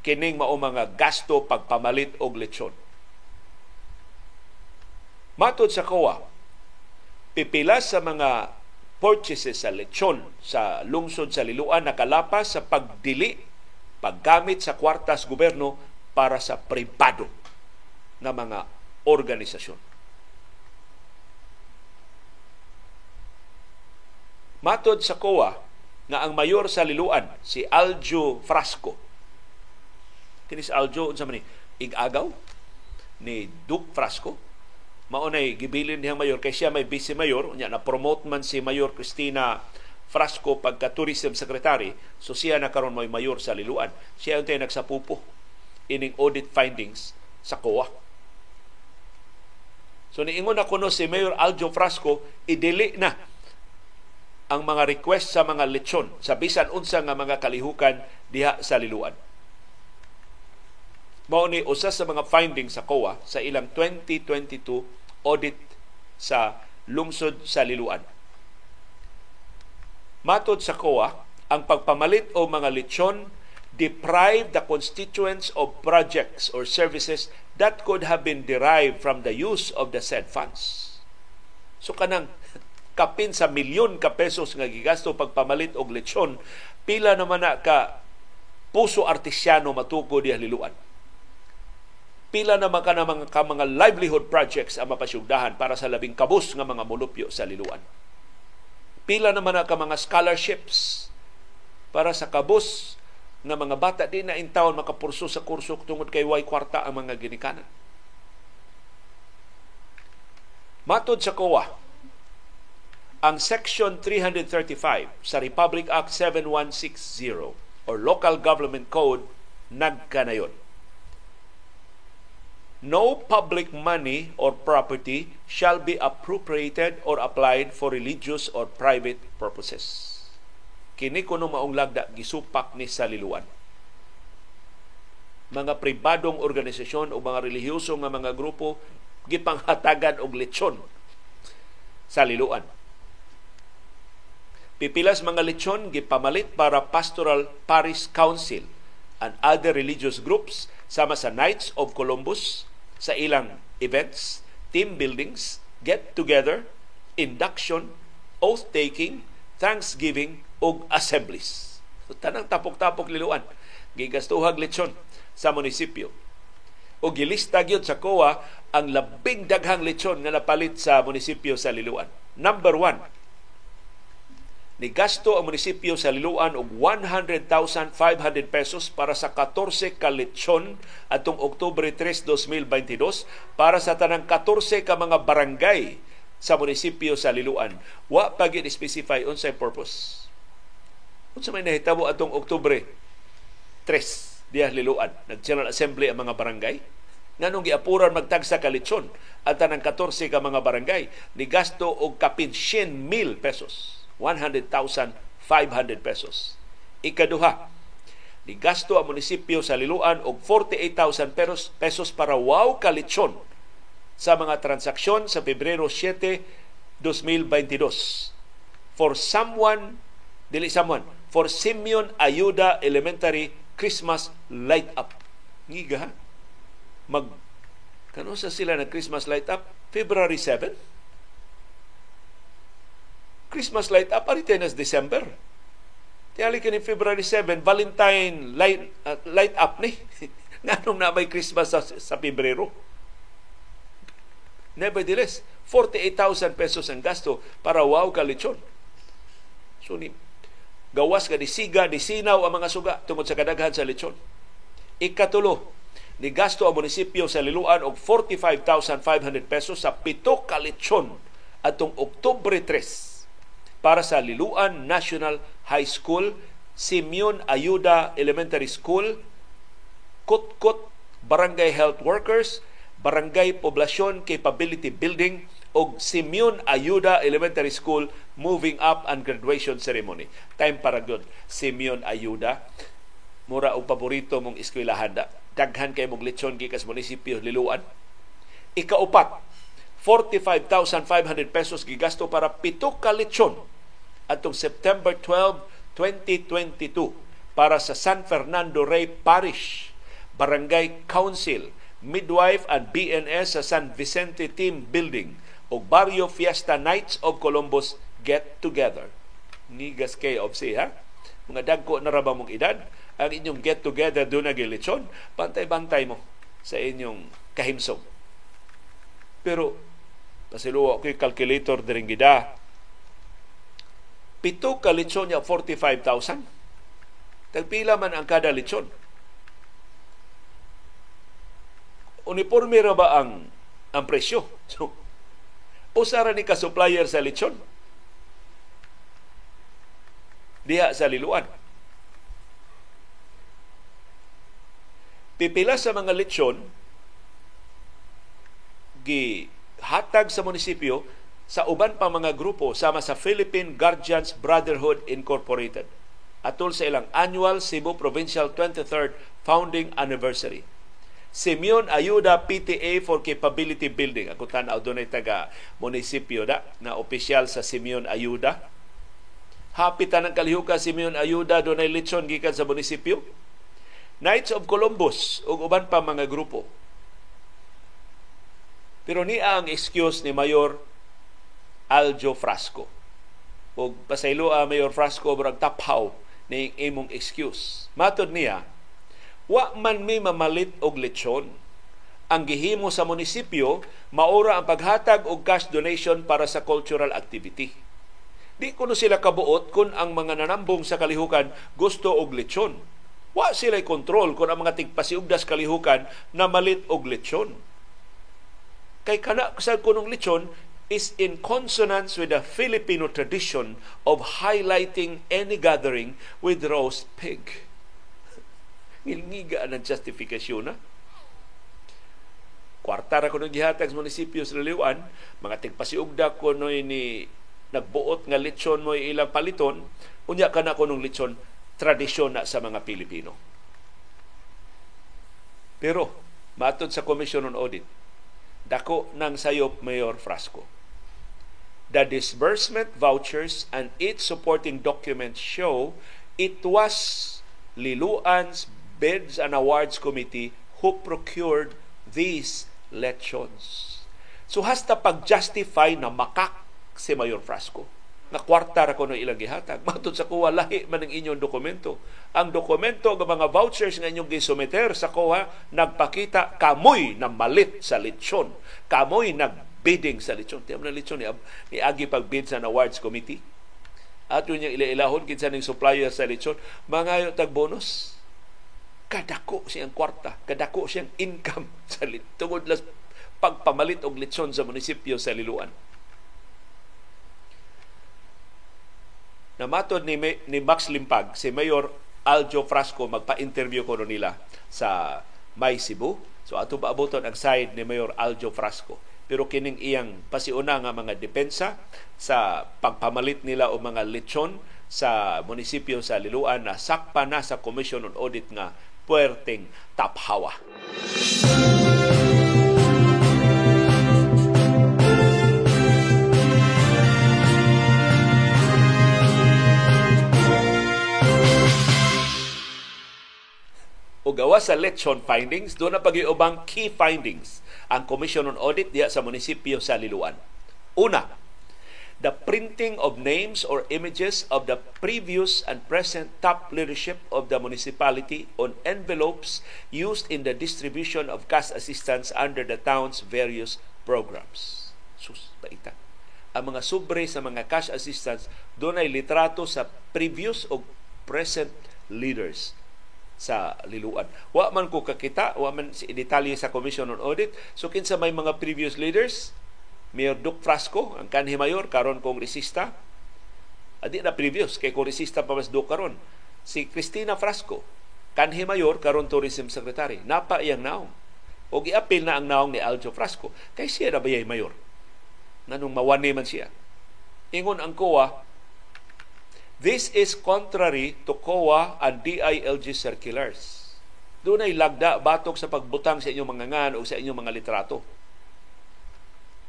kining mao mga gasto pagpamalit og lechon. Matod sa COA, pipila sa mga purchases sa lechon sa lungsod sa Liluan nakalapas sa pagdili paggamit sa kwartas gobyerno para sa pribado na mga organisasyon. Matod sa COA nga ang mayor sa Liluan si Aljo Frasco. Kini si Aljo unsa man ni? Igagaw ni Duke Frasco. Maunay gibilin niyang mayor kay siya may vice mayor. Unya na promote man si Mayor Cristina Frasco pagka tourism secretary. So siya na karon may mayor sa Liluan. Siya yung nagsapupo ining audit findings sa COA. So niingon na kuno si Mayor Aljo Frasco idili na ang mga request sa mga lechon sa bisan unsa nga mga kalihukan diha sa Liluan. Mao ni usa sa mga findings sa COA sa ilang 2022 audit sa lungsod sa Liluan. Matod sa COA, ang pagpamalit o mga lechon deprive the constituents of projects or services that could have been derived from the use of the said funds. So kanang kapin sa milyon ka pesos nga gigasto pagpamalit og lechon, pila naman na ka puso artisyano matuko diha liluan. Pila naman ka na mga, ka mga livelihood projects ang mapasyugdahan para sa labing kabus nga mga mulupyo sa liluan Pila naman na ka mga scholarships para sa kabus na mga bata di na in town makapurso sa kurso tungod kay way kwarta ang mga ginikanan. Matod sa COA, ang Section 335 sa Republic Act 7160 or Local Government Code nagkanayon no public money or property shall be appropriated or applied for religious or private purposes. Kini kuno maong lagda gisupak ni saliluan. Mga pribadong organisasyon o mga relihiyoso nga mga grupo gipanghatagan og lechon sa liluan. Pipilas mga lechon gipamalit para Pastoral Parish Council and other religious groups sama sa Knights of Columbus, sa ilang events, team buildings, get-together, induction, oath-taking, thanksgiving, ug assemblies. So, tanang tapok-tapok liluan, gigastuhag lechon sa munisipyo. O gilista gyud sa COA ang labing daghang lechon nga napalit sa munisipyo sa Liluan. Number one, ni gasto ang munisipyo sa Liluan og 100,500 pesos para sa 14 ka lechon atong Oktubre 3, 2022 para sa tanang 14 ka mga barangay sa munisipyo sa Liluan. Wa pa gid specify unsay purpose. Unsa may nahitabo atong Oktubre 3 diya Liluan, nag-General Assembly ang mga barangay. Nganong giapuran magtagsa ka lechon at tanang 14 ka mga barangay ni gasto og kapin 100,000 pesos 100,500 pesos. Ikaduha, ni gasto ang munisipyo sa Liluan og 48,000 pesos, pesos para wow kalitsyon sa mga transaksyon sa Pebrero 7, 2022 for someone dili someone for Simeon Ayuda Elementary Christmas Light Up. Ngiga mag kano sa sila na Christmas Light Up February 7 Christmas light up ari tenas December. Tiyali kini February 7, Valentine light, uh, light up ni. Nganong na may Christmas sa, sa Pebrero. Nevertheless, 48,000 pesos ang gasto para wow ka lechon. So ni gawas ka ni siga, ni sinaw ang mga suga tungod sa kadaghan sa lechon. Ikatulo, ni gasto ang munisipyo sa Liluan og 45,500 pesos sa pito ka lechon atong Oktubre 3 para sa Liluan National High School, Simeon Ayuda Elementary School, Kutkut Barangay Health Workers, Barangay Poblasyon Capability Building o Simeon Ayuda Elementary School Moving Up and Graduation Ceremony. Time para good. Simeon Ayuda. Mura og paborito mong eskwelahan da. Daghan kay mong lechon gikas munisipyo Liluan. Ikaupat, 45,500 pesos gigasto para pito ka lechon atong September 12, 2022 para sa San Fernando Rey Parish Barangay Council Midwife and BNS sa San Vicente Team Building o Barrio Fiesta Nights of Columbus Get Together. Nigas kay of ha? Mga dagko na raba mong edad, ang inyong get together doon na gilitsyon, bantay-bantay mo sa inyong kahimsong. Pero Pasiluwa ko calculator diring gida. Pito ka litson niya 45,000. Tagpila man ang kada litson. Uniforme ra ba ang ang presyo? So, usara ni ka supplier sa litson. Diha sa Liluan. Pipila sa mga lechon gi hatag sa munisipyo sa uban pa mga grupo sama sa Philippine Guardians Brotherhood Incorporated atol sa ilang annual Cebu Provincial 23rd founding anniversary. Simeon Ayuda PTA for Capability Building. Ako tanaw doon ay taga munisipyo da, na opisyal sa Simeon Ayuda. Hapitan ng kalihuka Simeon Ayuda doon ay litson gikan sa munisipyo. Knights of Columbus ug uban pa mga grupo. Pero ni ang excuse ni Mayor Aljo Frasco. O pasaylo a Mayor Frasco murag taphaw ni imong excuse. Matod niya, Wa man may mamalit og lechon. Ang gihimo sa munisipyo, maura ang paghatag og cash donation para sa cultural activity. Di kuno sila kabuot kung ang mga nanambong sa kalihukan gusto og lechon. Wa sila kontrol kung ang mga tigpasiugdas kalihukan na malit og lechon. Kay kana sa kunong lechon is in consonance with the Filipino tradition of highlighting any gathering with roast pig ngilngiga ang justifikasyon na. Kwarta ra ko ng gihatag sa munisipyo sa Liliwan, mga tigpasiugda ko no ni nagbuot nga lechon mo ilang paliton, unya ka na ko ng lechon tradisyon na sa mga Pilipino. Pero, matod sa Commission on Audit, dako ng sayop Mayor Frasco. The disbursement vouchers and its supporting documents show it was Liluan's Bids and Awards Committee who procured these lechons. So hasta pag-justify na makak si Mayor Frasco na kwarta ra kuno ilang gihatag. Matod sa kuha lahi man ang inyong dokumento. Ang dokumento ng mga vouchers nga inyong gisumeter sa kuha nagpakita kamoy na malit sa lechon. Kamoy nag bidding sa lechon. Tiyam na lechon ni, ni agi pag bid sa awards committee. Ato niya ila-ilahon kinsa ning supplier sa lechon. Mga tag bonus kadako siyang kwarta, kadako siyang income sa tungod las pagpamalit og litson sa munisipyo sa Liluan. Namatod ni, ni Max Limpag, si Mayor Aljo Frasco, magpa-interview ko nila sa May Cebu. So ato ba abuton ang side ni Mayor Aljo Frasco. Pero kining iyang pasiuna nga mga depensa sa pagpamalit nila o mga lechon sa munisipyo sa Liluan na sakpa na sa Commission on Audit nga puwerteng taphawa. O gawa sa election findings, doon na pag-iubang key findings ang Commission on Audit diya sa munisipyo sa Liluan. Una, the printing of names or images of the previous and present top leadership of the municipality on envelopes used in the distribution of cash assistance under the town's various programs. Sus, baita. Ang mga sobre sa mga cash assistance doon ay litrato sa previous o present leaders sa liluan. Wa man ko kakita, wa man si detalye sa Commission on Audit. So kinsa may mga previous leaders, Mayor Duc Frasco, ang kanhi mayor, karon kongresista. Adi na previous, kay kongresista pa mas Duc karon. Si Cristina Frasco, kanhi mayor, karon tourism secretary. Napa iyang naong. O giapil na ang naong ni Aljo Frasco. Kay siya na ba mayor? Nanong mawani man siya. Ingon ang COA, This is contrary to COA and DILG circulars. Doon ay lagda batok sa pagbutang sa inyong mga ngan o sa inyong mga litrato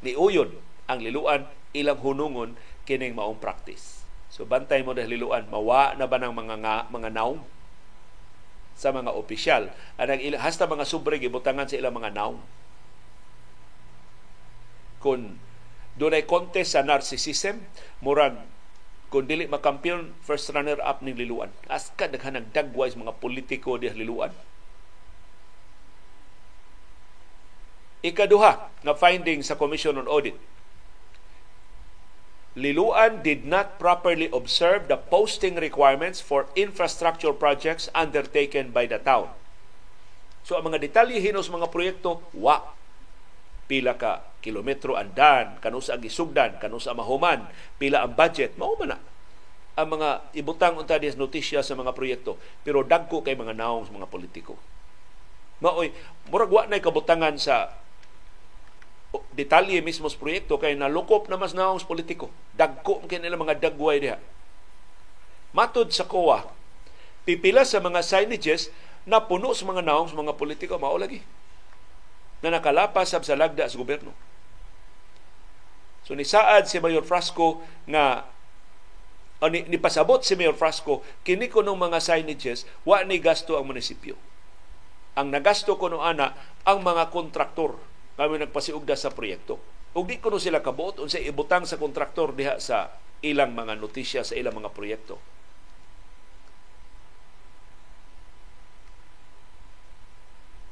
ni uyon ang liluan ilang hunungon kining maong practice. So bantay mo dahil liluan, mawa na ba ng mga nga, mga naong sa mga opisyal. Anang hasta mga sobre gibutangan sa ilang mga naong. Kung doon ay contest sa narcissism, murag kung dili makampiyon, first runner-up ning liluan. As ka daghanang dagwise mga politiko di liluan Ikaduha na finding sa Commission on Audit. Liluan did not properly observe the posting requirements for infrastructure projects undertaken by the town. So ang mga detalye hinos mga proyekto, wa pila ka kilometro andan, kanusa ang isugdan, kanusa mahuman, pila ang budget, mao man na. ang mga ibutang unta sa notisya sa mga proyekto pero dagko kay mga naong sa mga politiko. Maoy murag wa nay kabutangan sa detalye mismo sa proyekto kay nalukop na mas naong sa politiko. Dagko kay nila mga dagway diha. Matud sa COA pipila sa mga signages na puno sa mga naong sa mga politiko. Mao lagi na nakalapas sa lagda sa gobyerno. So ni saad si Mayor Frasco nga o ni, ni pasabot si Mayor Frasco kini ko ng mga signages wa ni gasto ang munisipyo. Ang nagasto ko no ana ang mga kontraktor. Kami nagpasiugda sa proyekto. Ug di ko no sila kabuot unsay ibutang sa kontraktor diha sa ilang mga notisya sa ilang mga proyekto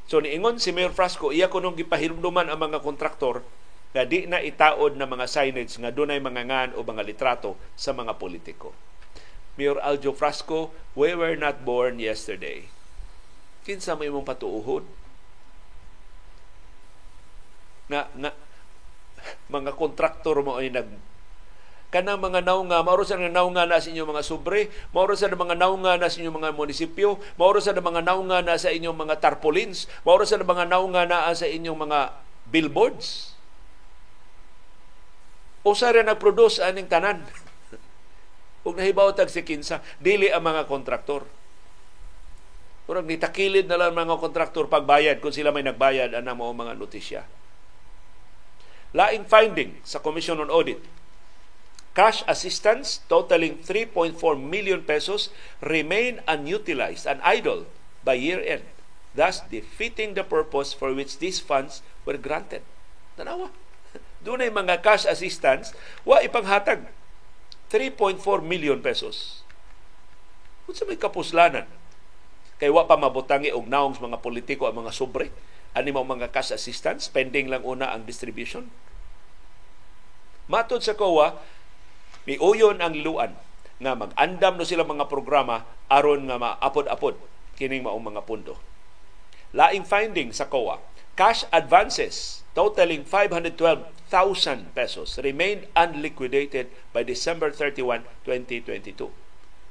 So niingon si Mayor Frasco, iya ko nung gipahilumduman ang mga kontraktor nga di na itaod na mga signage nga dunay mga ngan o mga litrato sa mga politiko. Mayor Aljo Frasco, we were not born yesterday. Kinsa mo imong patuuhon? Nga, nga, mga kontraktor mo ay nag kanang mga naunga, mauro sa mga naunga na sa inyong mga sobre, mauro sa mga naunga na sa inyong mga munisipyo, mauro sa mga naunga na sa inyong mga tarpaulins, mauro sa mga naunga na sa inyong mga billboards usa ra nag-produce aning tanan. Ug nahibaw tag si kinsa, dili ang mga kontraktor. Murag nitakilid na lang mga kontraktor pagbayad kung sila may nagbayad ang mga mga notisya. Laing finding sa Commission on Audit, cash assistance totaling 3.4 million pesos remain unutilized and idle by year end, thus defeating the purpose for which these funds were granted. Tanawa. Doon ay mga cash assistance, wa ipanghatag 3.4 million pesos. Kung sa may kapuslanan, kay wa pa mabutangi og naong mga politiko ang mga sobre, ani mo mga cash assistance, pending lang una ang distribution. Matod sa COA, miuyon ang luan nga mag-andam no sila mga programa aron nga maapod-apod kining maong mga pundo. Laing finding sa COA, cash advances totaling 512,000 pesos remained unliquidated by December 31, 2022.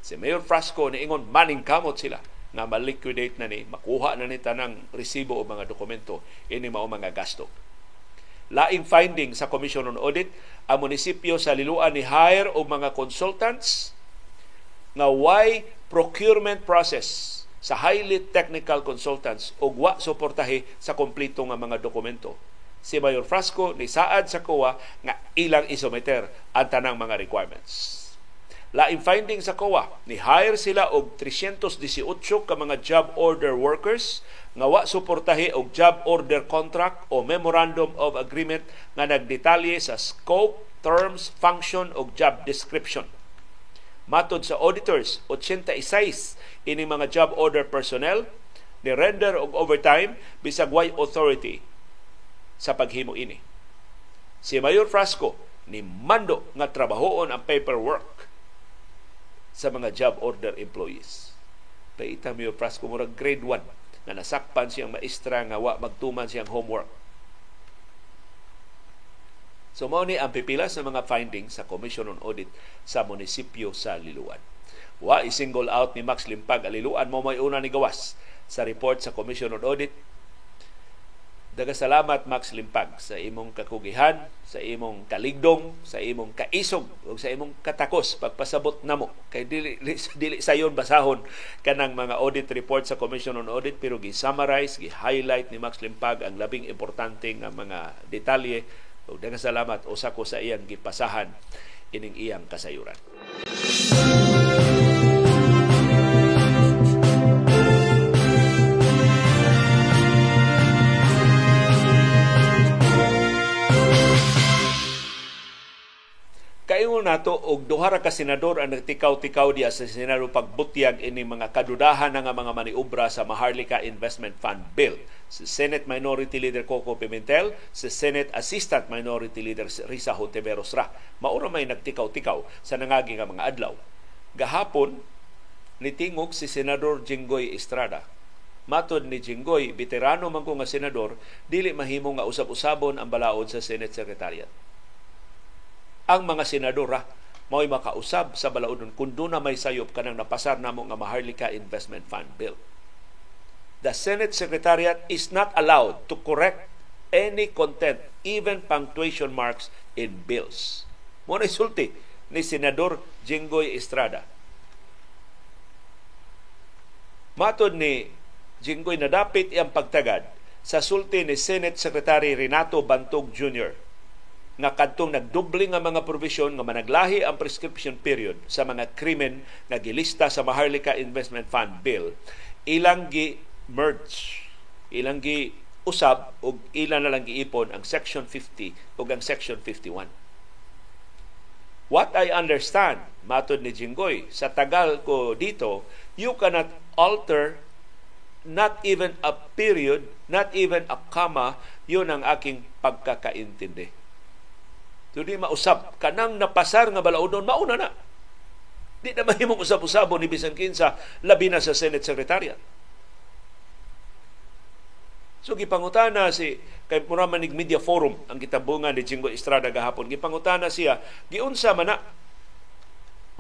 Si Mayor Frasco ni ingon maning kamot sila na maliquidate na ni, makuha na ni tanang resibo o mga dokumento ini mao mga gasto. Laing finding sa Commission on Audit, ang munisipyo sa Liluan ni hire og mga consultants nga why procurement process sa highly technical consultants ug wa suportahi sa kompleto nga mga dokumento si Mayor Frasco ni saad sa COA nga ilang isometer ang tanang mga requirements. Laing finding sa COA, ni hire sila og 318 ka mga job order workers nga wa suportahi og job order contract o memorandum of agreement nga nagdetalye sa scope, terms, function og job description. Matod sa auditors, 86 ini mga job order personnel ni render og overtime bisag way authority sa paghimo ini. Si Mayor Frasco ni mando nga trabahoon ang paperwork sa mga job order employees. Paita Mayor Frasco murag grade 1 na nasakpan siyang maestra nga wa magtuman siyang homework. So mao ni ang pipila sa mga findings sa Commission on Audit sa munisipyo sa Liluan. Wa i-single out ni Max Limpag aliluan mo may una ni gawas sa report sa Commission on Audit salamat Max Limpag sa imong kakugihan, sa imong kaligdong, sa imong kaisog ug sa imong katakos pagpasabot namo kay dili dili sayon basahon kanang mga audit report sa Commission on Audit pero gi-summarize, gi-highlight ni Max Limpag ang labing importante nga mga detalye ug salamat usa ko sa iyang gipasahan ining iyang kasayuran. Kaingon nato og duha ra ka senador ang nagtikaw-tikaw diya sa Senado pagbutyag ini mga kadudahan nga mga maniobra sa Maharlika Investment Fund Bill. Si Senate Minority Leader Coco Pimentel, si Senate Assistant Minority Leader Risa Hontiveros ra. Maura may nagtikaw-tikaw sa nangagi nga mga adlaw. Gahapon nitingog si Senador Jinggoy Estrada Matod ni Jinggoy, veterano man ko nga senador, dili mahimo nga usab-usabon ang balaod sa Senate Secretariat ang mga senadora mao'y makausab sa balaudon kun doon na may sayop kanang napasar namo nga Maharlika Investment Fund Bill. The Senate Secretariat is not allowed to correct any content, even punctuation marks in bills. Mo na ni Senador Jinggoy Estrada. Matod ni Jinggoy nadapit iyang pagtagad sa sulti ni Senate Secretary Renato Bantog Jr. nga kadtong nagdoble nga mga provision nga managlahi ang prescription period sa mga krimen nga gilista sa Maharlika Investment Fund Bill ilang gi merge ilang gi usab og ilan na lang giipon ang section 50 ug ang section 51 What I understand, matod ni Jinggoy, sa tagal ko dito, you cannot alter not even a period, not even a comma, yun ang aking pagkakaintindi. So di mausap, kanang napasar nga balaudon, mauna na. Di na mahimong usap-usabo ni Bisan Kinsa, labi na sa Senate Secretariat. So gipangutana si kay mura manig media forum ang gitabungan ni Jingo Estrada gahapon. Gipangutana siya, giunsa man na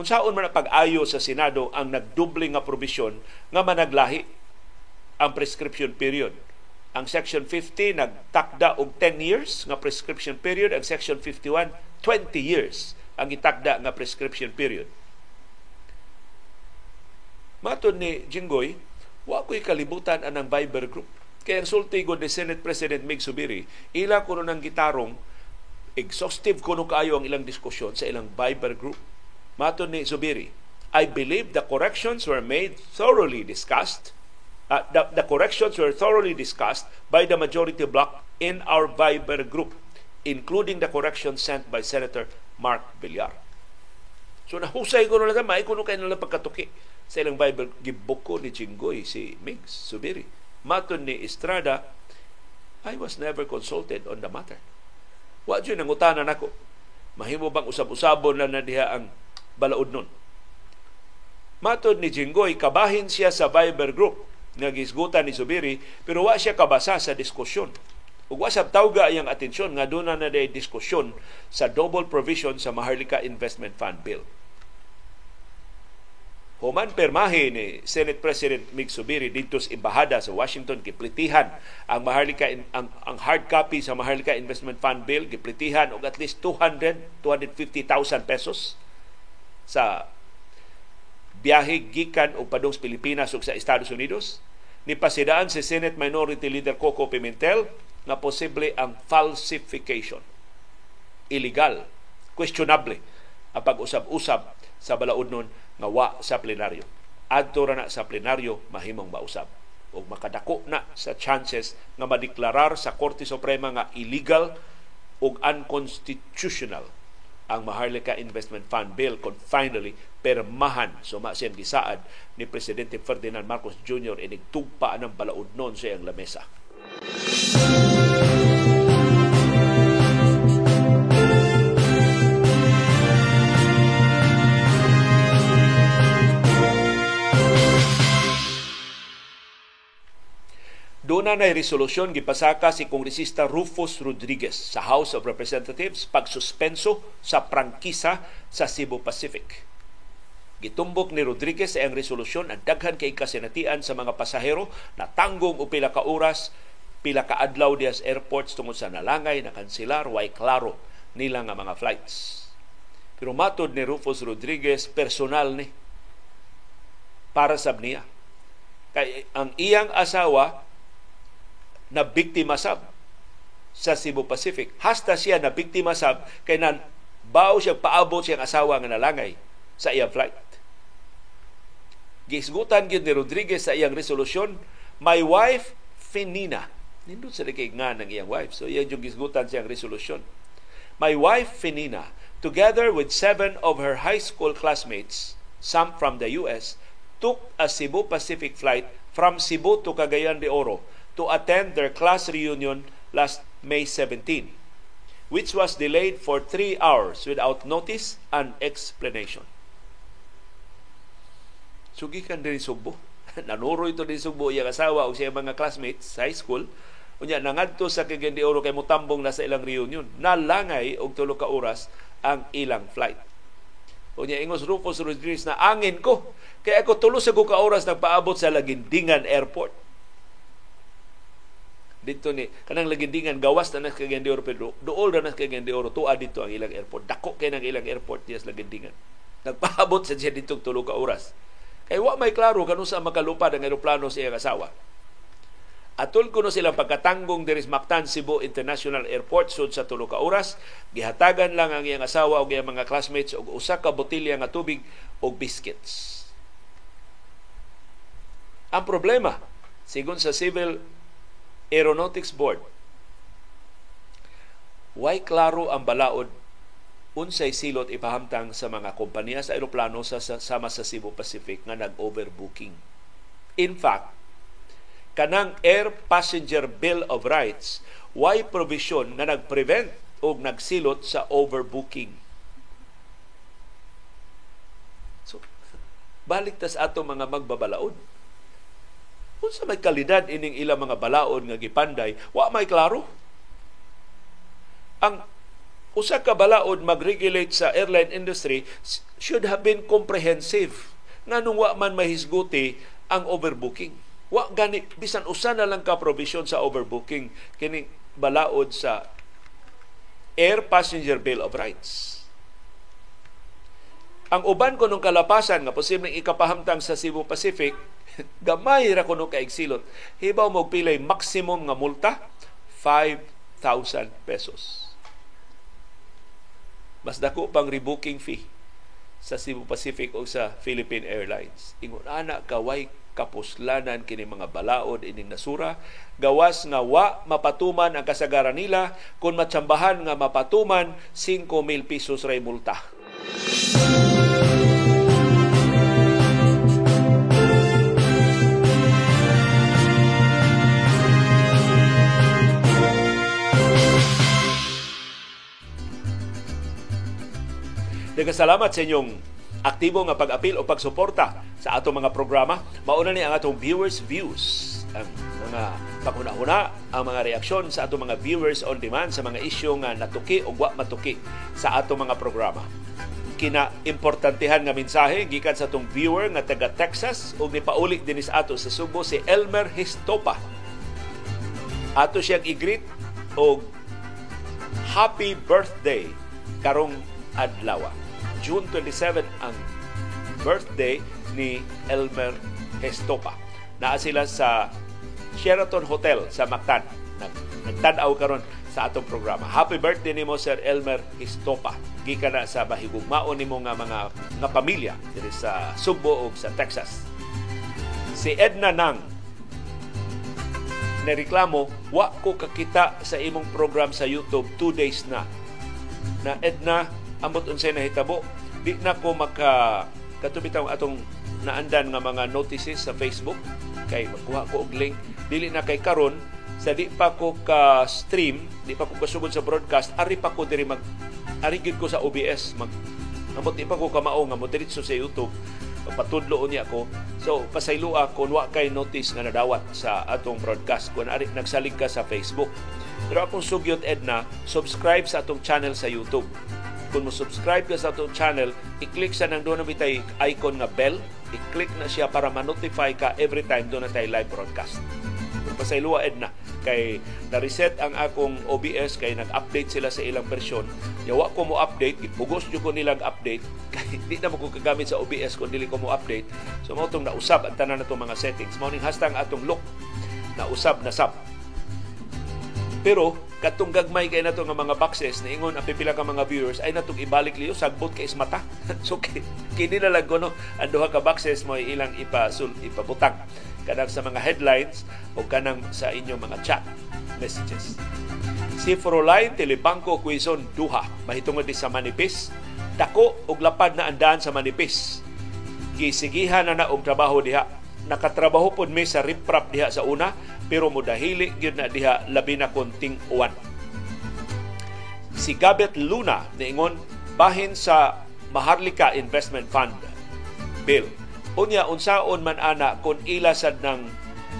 unsaon man pag-ayo sa Senado ang nagduble nga probisyon nga managlahi ang prescription period. Ang Section 50 nagtakda og 10 years nga prescription period, ang Section 51 20 years ang itakda nga prescription period. Matod ni Jinggoy, wa ko'y kalibutan anang Viber group kaya ang sulti ni Senate President Mig Subiri, ila kuno ng gitarong exhaustive kuno kaayo ang ilang diskusyon sa ilang Viber group. Mato ni Subiri, I believe the corrections were made thoroughly discussed uh, the, the corrections were thoroughly discussed by the majority bloc in our Viber group, including the corrections sent by Senator Mark Villar. So nahusay ko na lang, maikuno kayo nalang pagkatuki sa ilang Bible. Gibuko ni Chingoy si Migs Subiri Maton ni Estrada, I was never consulted on the matter. Wa dyan ang utanan ako. Mahimo bang usab-usabon na na diha ang balaod nun? Matod ni Jinggoy, kabahin siya sa Viber group nga gisgutan ni Subiri, pero wa siya kabasa sa diskusyon. Ug wa sab tawga iyang atensyon nga doon na na diskusyon sa double provision sa Maharlika Investment Fund Bill. Human permahe ni Senate President Mig Subiri dito sa embahada sa Washington giplitihan ang Maharlika ang, ang hard copy sa Maharlika Investment Fund Bill giplitihan og at least 200 250,000 pesos sa biyahe gikan og padung Pilipinas ug sa Estados Unidos. Ni pasidaan si Senate Minority Leader Coco Pimentel nga posible ang falsification. Illegal. Questionable. Ang pag-usab-usab sa balaod nun nga wa sa plenaryo. Adto ra na sa plenaryo mahimong mausab. O makadako na sa chances nga madeklarar sa Korte Suprema nga illegal ug unconstitutional ang Maharlika Investment Fund Bill kung finally permahan suma siyang gisaad ni Presidente Ferdinand Marcos Jr. inig tugpa ng balaod noon sa iyang lamesa. Doon na resolusyon gipasaka si Kongresista Rufus Rodriguez sa House of Representatives pagsuspenso sa prangkisa sa Cebu Pacific. Gitumbok ni Rodriguez ang resolusyon ang daghan kay kasinatian sa mga pasahero na tanggong o pila ka oras, pila ka adlaw diya airports tungod sa nalangay, na kansilar, way klaro nila nga mga flights. Pero matod ni Rufus Rodriguez, personal ni para sa niya. Kay ang iyang asawa na biktima sab sa Cebu Pacific. Hasta siya na biktima sab kay nan bao siya paabot siyang asawa nga nalangay sa iyang flight. Gisgutan gyud ni Rodriguez sa iyang resolusyon, my wife Finina. Nindot sa kay nga ng iyang wife. So iyang yung gisgutan siyang resolusyon. My wife Finina, together with seven of her high school classmates, some from the US, took a Cebu Pacific flight from Cebu to Cagayan de Oro to attend their class reunion last May 17, which was delayed for three hours without notice and explanation. Sugi kan din Sugbo. Nanuro ito din Sugbo iyang asawa o siya mga classmates sa high school. Unya nangadto sa de Oro kay mutambong na sa ilang reunion. Nalangay og tulo ka oras ang ilang flight. Unya ingos Rufus Rodriguez na angin ko. Kaya ako tulo sa ka oras nagpaabot sa Lagindingan Airport. Dito ni kanang Lagindingan gawas na nas kay Oro pero duol na nas kay Oro tuwa dito ang ilang airport. Dako kay nang ilang airport sa Lagindingan. Nagpaabot sa siya dito tulo ka oras. Kay wa may klaro kanu sa makalupad ang eroplano sa iyang asawa. Atol kuno silang pagkatanggong diri sa Mactan Cebu International Airport sud sa tulo ka oras, gihatagan lang ang iyang asawa ug iyang mga classmates og usa ka botelya nga tubig ug biscuits. Ang problema, sigon sa Civil Aeronautics Board, way klaro ang balaod unsay silot ipahamtang sa mga kompanya sa eroplano sa sama sa Cebu Pacific nga nag-overbooking. In fact, kanang Air Passenger Bill of Rights why provision nga nagprevent o nagsilot sa overbooking. So, balik tas ato mga magbabalaod. Kung sa may kalidad ining ilang mga balaod nga gipanday, wa may klaro. Ang usa ka balaod mag-regulate sa airline industry should have been comprehensive nga nung wa man mahisguti ang overbooking Wa gani bisan usa na lang ka provision sa overbooking kini balaod sa Air Passenger Bill of Rights. Ang uban ko nung kalapasan nga posibleng ikapahamtang sa Cebu Pacific, gamay ra kuno ka igsilot. Hibaw mo pilay maximum nga multa 5,000 pesos. Mas dako pang rebooking fee sa Cebu Pacific o sa Philippine Airlines. Ingon ana kaway kapuslanan kini mga balaod ining nasura gawas nga wa mapatuman ang kasagaran nila kung matsambahan nga mapatuman 5,000 pesos ray multa. Nagkasalamat sa inyong aktibo nga pag-apil o pagsuporta sa atong mga programa. Mauna ni ang atong viewers views ang mga pakuna-una ang mga reaksyon sa atong mga viewers on demand sa mga isyu nga natuki o wa matuki sa atong mga programa. Kina importantehan nga mensahe gikan sa atong viewer nga taga Texas ug nipauli din sa ato sa Subo si Elmer Histopa. Ato siyang i-greet og happy birthday karong adlaw. June 27 ang birthday ni Elmer Estopa. Naa sila sa Sheraton Hotel sa Mactan. Nagtanaw karon sa atong programa. Happy birthday nimo Sir Elmer Estopa. Gika na sa bahigugmaon nimo nga mga nga pamilya diri sa Subo ug sa Texas. Si Edna Nang na reklamo, wa ko kakita sa imong program sa YouTube two days na. Na Edna, amot unsay nahitabo, di na ko maka katubitaw atong naandan nga mga notices sa Facebook kay magkuha ko og link. Dili na kay karon sa di pa ko ka stream di pa ko kasugod sa broadcast ari pa ko diri mag ari ko sa OBS mag amot di pa ko kamao nga mo sa YouTube. Patudlo niya ko. So pasaylua kung wa kay notice nga nadawat sa atong broadcast kung ari nagsalig ka sa Facebook. Pero akong sugyot Edna subscribe sa atong channel sa YouTube kung mo subscribe ka sa atong channel, i-click sa nang doon na icon nga bell, i-click na siya para ma-notify ka every time doon na tayo live broadcast. Pasayluwa na, kay na-reset ang akong OBS kay nag-update sila sa ilang version. Yawa ko mo update, bugos jud ko nilang update kay di na mo sa OBS kung dili ko mo update. So mo tong nausab ang tanan natong mga settings. Mao ning hastang atong look na usab na sab. Pero katong gagmay kay nato nga mga boxes na ingon ang pipila ka mga viewers ay natong ibalik liyo sagbot kay ismata so kini na lang kuno ang duha ka boxes mo ilang ipasul ipabutang. Kanang sa mga headlines o kanang sa inyong mga chat messages. Si Froline Telebangko Quezon duha mahitungod di sa manipis dako og lapad na andan sa manipis. Gisigihan na na og trabaho diha. Nakatrabaho pod mi sa riprap diha sa una pero mudahili gyud na diha labi na konting uwan. Si Gabet Luna niingon bahin sa Maharlika Investment Fund bill. Unya unsaon man ana kung ila sad ng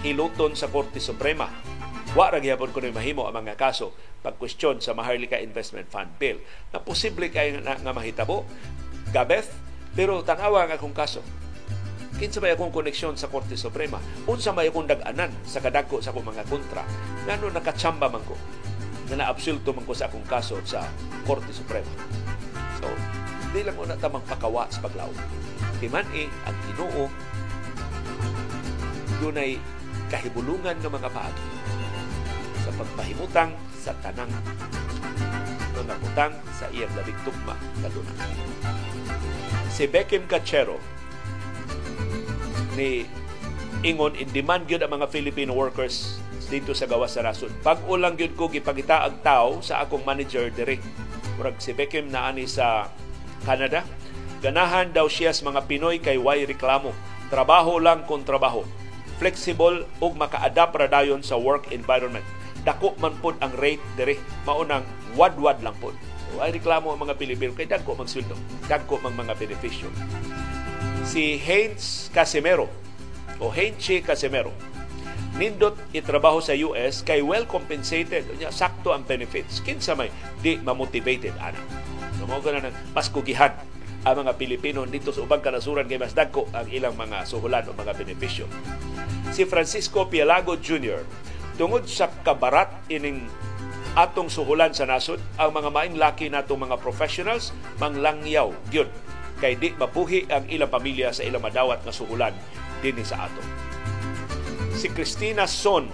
hiluton sa Korte Suprema. Wa ra gyapon kuno mahimo ang mga kaso pagkwestiyon sa Maharlika Investment Fund bill. Na posible kay nga, nga mahitabo Gabeth Pero tanawa ang akong kaso. Kinsa may akong koneksyon sa Korte Suprema? Unsa may akong dag-anan sa kadagko sa akong mga kontra? Ngano nakatsamba man ko? Na naabsulto man ko sa akong kaso sa Korte Suprema. So, di lang una tamang pakawa sa paglaw. Timan eh, ang ginoo dunay kahibulungan ng mga paagi sa pagpahimutang sa tanang mga butang sa iyang labing tugma kaduna. Si Beckham Cachero ni ingon in demand gyud ang mga Filipino workers dito sa gawas sa rason. Pag ulang gyud ko gipangita ang tao sa akong manager diri. Murag si Beckham na ani sa Canada. Ganahan daw siya sa mga Pinoy kay way reklamo. Trabaho lang kung trabaho. Flexible ug maka-adapt ra dayon sa work environment. Dako man pud ang rate diri maunang wad-wad lang pud. So, ay reklamo ang mga Pilipino kay dagko magsweldo, dagko mang mga benepisyo. Si Heinz Casimero o Heinche Casimero. Nindot itrabaho sa US kay well compensated. Unya sakto ang benefits. Kinsa may di mamotivated ana? So mo na mas kugihan ang mga Pilipino dito sa ubang kanasuran kay mas dagko ang ilang mga suhulan o mga benepisyo. Si Francisco Pialago Jr. tungod sa kabarat ining atong suhulan sa nasod ang mga maing laki natong mga professionals manglangyaw gyud kay di mabuhi ang ilang pamilya sa ilang madawat nga suhulan dinhi sa ato si Christina Son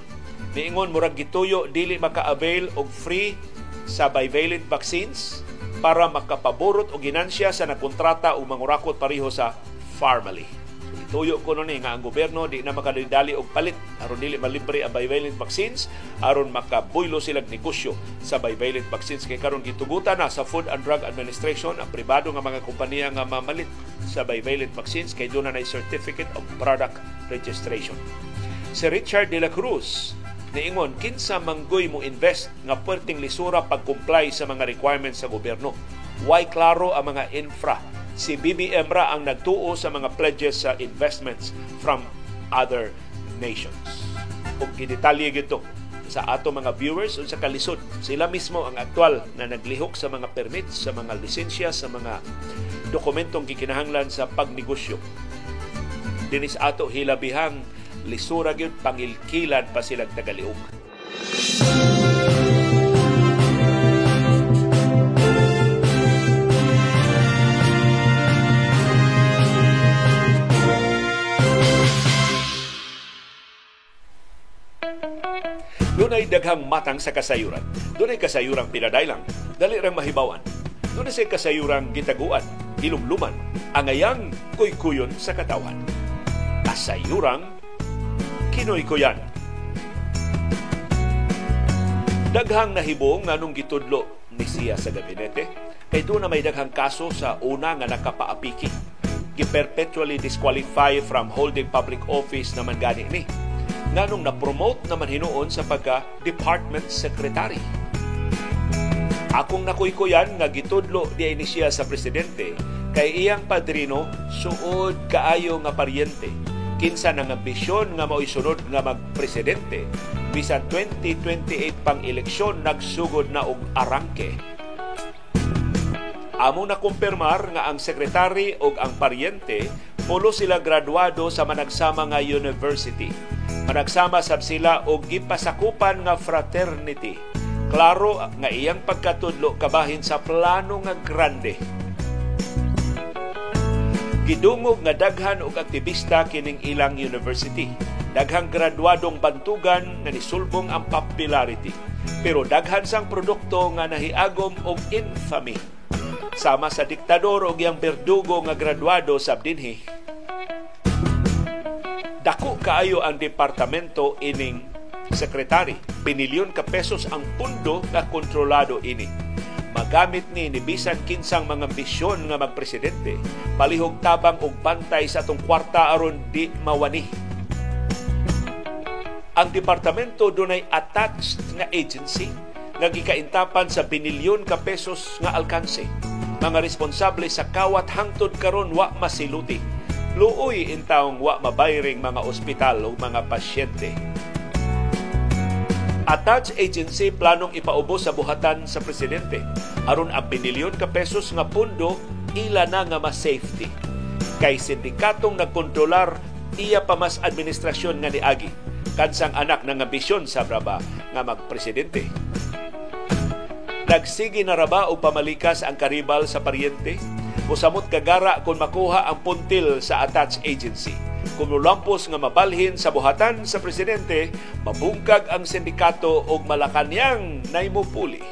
niingon murag gituyo dili maka-avail og free sa bivalent vaccines para makapaborot og ginansya sa nakontrata o mangurakot pareho sa Farmally. Ituyo ko nun eh, nga ang gobyerno di na makadali og palit aron dili malibre ang bivalent vaccines aron makabuylo sila negosyo sa bivalent vaccines kay karon gitugutan na sa Food and Drug Administration ang pribado nga mga kompanya nga mamalit sa bivalent vaccines kay doon na certificate of product registration si Richard de la Cruz niingon kinsa manggoy mo invest nga perting lisura pag-comply sa mga requirements sa gobyerno. Why klaro ang mga infra? Si BBM ra ang nagtuo sa mga pledges sa investments from other nations. Ug gidetalye gito sa ato mga viewers unsa kalisod sila mismo ang aktual na naglihok sa mga permits sa mga lisensya sa mga dokumentong gikinahanglan sa pagnegosyo dinis ato hilabihang lisura gyud pangilkilan pa silang tagaliog. Dunay daghang matang sa kasayuran. Dunay kasayurang pinadaylang, dali rang mahibawan. Dunay sa kasayurang gitaguan, hilumluman, angayang kuykuyon sa katawan. Kasayurang Kinoy ko yan. Daghang nahibong nga nung gitudlo ni siya sa gabinete, kay doon na may daghang kaso sa una nga nakapaapiki. Gi-perpetually disqualify from holding public office naman gani ni. Nga nung na-promote naman hinuon sa pagka department secretary. Akong nakuykuyan nga gitudlo di ni siya sa presidente kay iyang padrino suod kaayo nga paryente kinsa nang ambisyon nga mao'y sunod nga magpresidente bisan 2028 pang eleksyon nagsugod na og arangke Amo na kumpirmar nga ang sekretary o ang paryente pulo sila graduado sa managsama nga university. Managsama sab sila og gipasakupan nga fraternity. Klaro nga iyang pagkatudlo kabahin sa plano nga grande Gidungog nga daghan og aktivista kining ilang university. Daghang graduadong bantugan nga nisulbong ang popularity. Pero daghan sang produkto nga nahiagom og infamy. Sama sa diktador og yang berdugo nga graduado sa dinhi. Dako kaayo ang departamento ining sekretary. Pinilyon ka pesos ang pundo nga kontrolado ini magamit ni ni bisan kinsang mga bisyon nga magpresidente palihog tabang og bantay sa atong kwarta aron di mawani ang departamento dunay attached nga agency nga gikaintapan sa binilyon ka pesos nga alkanse. Mga responsable sa kawat hangtod karon wa masiluti luoy intawong wa mabayring mga ospital o mga pasyente. Attached agency planong ipaubos sa buhatan sa presidente. Aron ang binilyon ka pesos nga pundo ila na nga ma-safety kay sindikatong nagkontrolar iya pa mas administrasyon nga niagi. Kansang anak ng ambisyon sa Braba nga magpresidente. Nagsigi na raba o pamalikas ang karibal sa paryente? Musamot kagara kung makuha ang puntil sa attached agency. Kung lulampos nga mabalhin sa buhatan sa presidente, mabungkag ang sindikato o malakanyang naimupuli.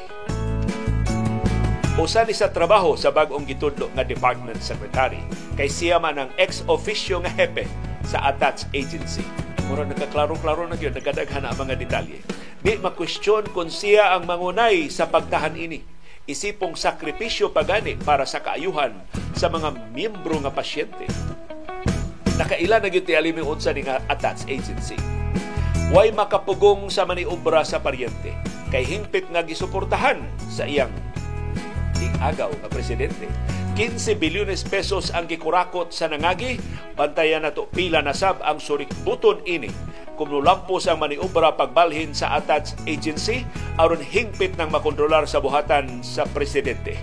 Usa ni sa trabaho sa bagong gitudlo nga department secretary kay siya man ang ex officio nga hepe sa attached agency. Mura nagkaklaro-klaro na yun, nagkadaghan ang mga detalye. Di makwestiyon kung siya ang mangunay sa pagtahan ini. Isipong sakripisyo pagani para sa kaayuhan sa mga miyembro nga pasyente. Nakaila na gyud ti alimi unsa ni nga attached agency. Way makapugong sa maniobra sa paryente kay hingpit nga gisuportahan sa iyang agaw nga presidente. 15 bilyones pesos ang gikurakot sa nangagi, bantayan nato pila na sab ang surikbuton ini kung nulampos ang maniobra pagbalhin sa attached agency aron hingpit ng makontrolar sa buhatan sa presidente.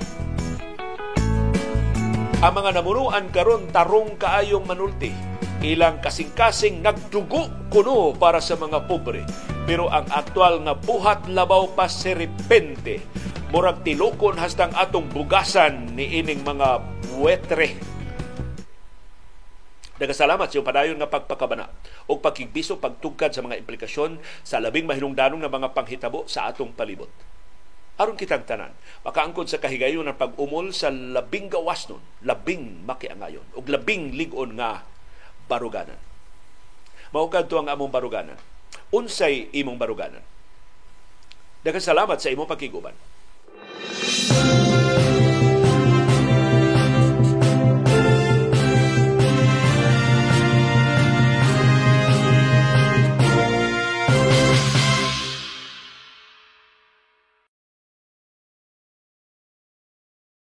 Ang mga namunuan karon tarong kaayong manulti ilang kasing-kasing nagdugo kuno para sa mga pobre. Pero ang aktual nga buhat labaw pa seripente murag tilokon hastang atong bugasan ni ining mga buetre Nagasalamat sa padayon nga pagpakabana o pagkigbiso pagtugkad sa mga implikasyon sa labing mahinungdanong nga mga panghitabo sa atong palibot. Aron kitang tanan, makaangkod sa kahigayon ng pag-umol sa labing gawas nun, labing makiangayon, o labing ligon nga baruganan. Maukad to ang among baruganan. Unsay imong baruganan. Daghang salamat sa imong pagkiguban. Thank you.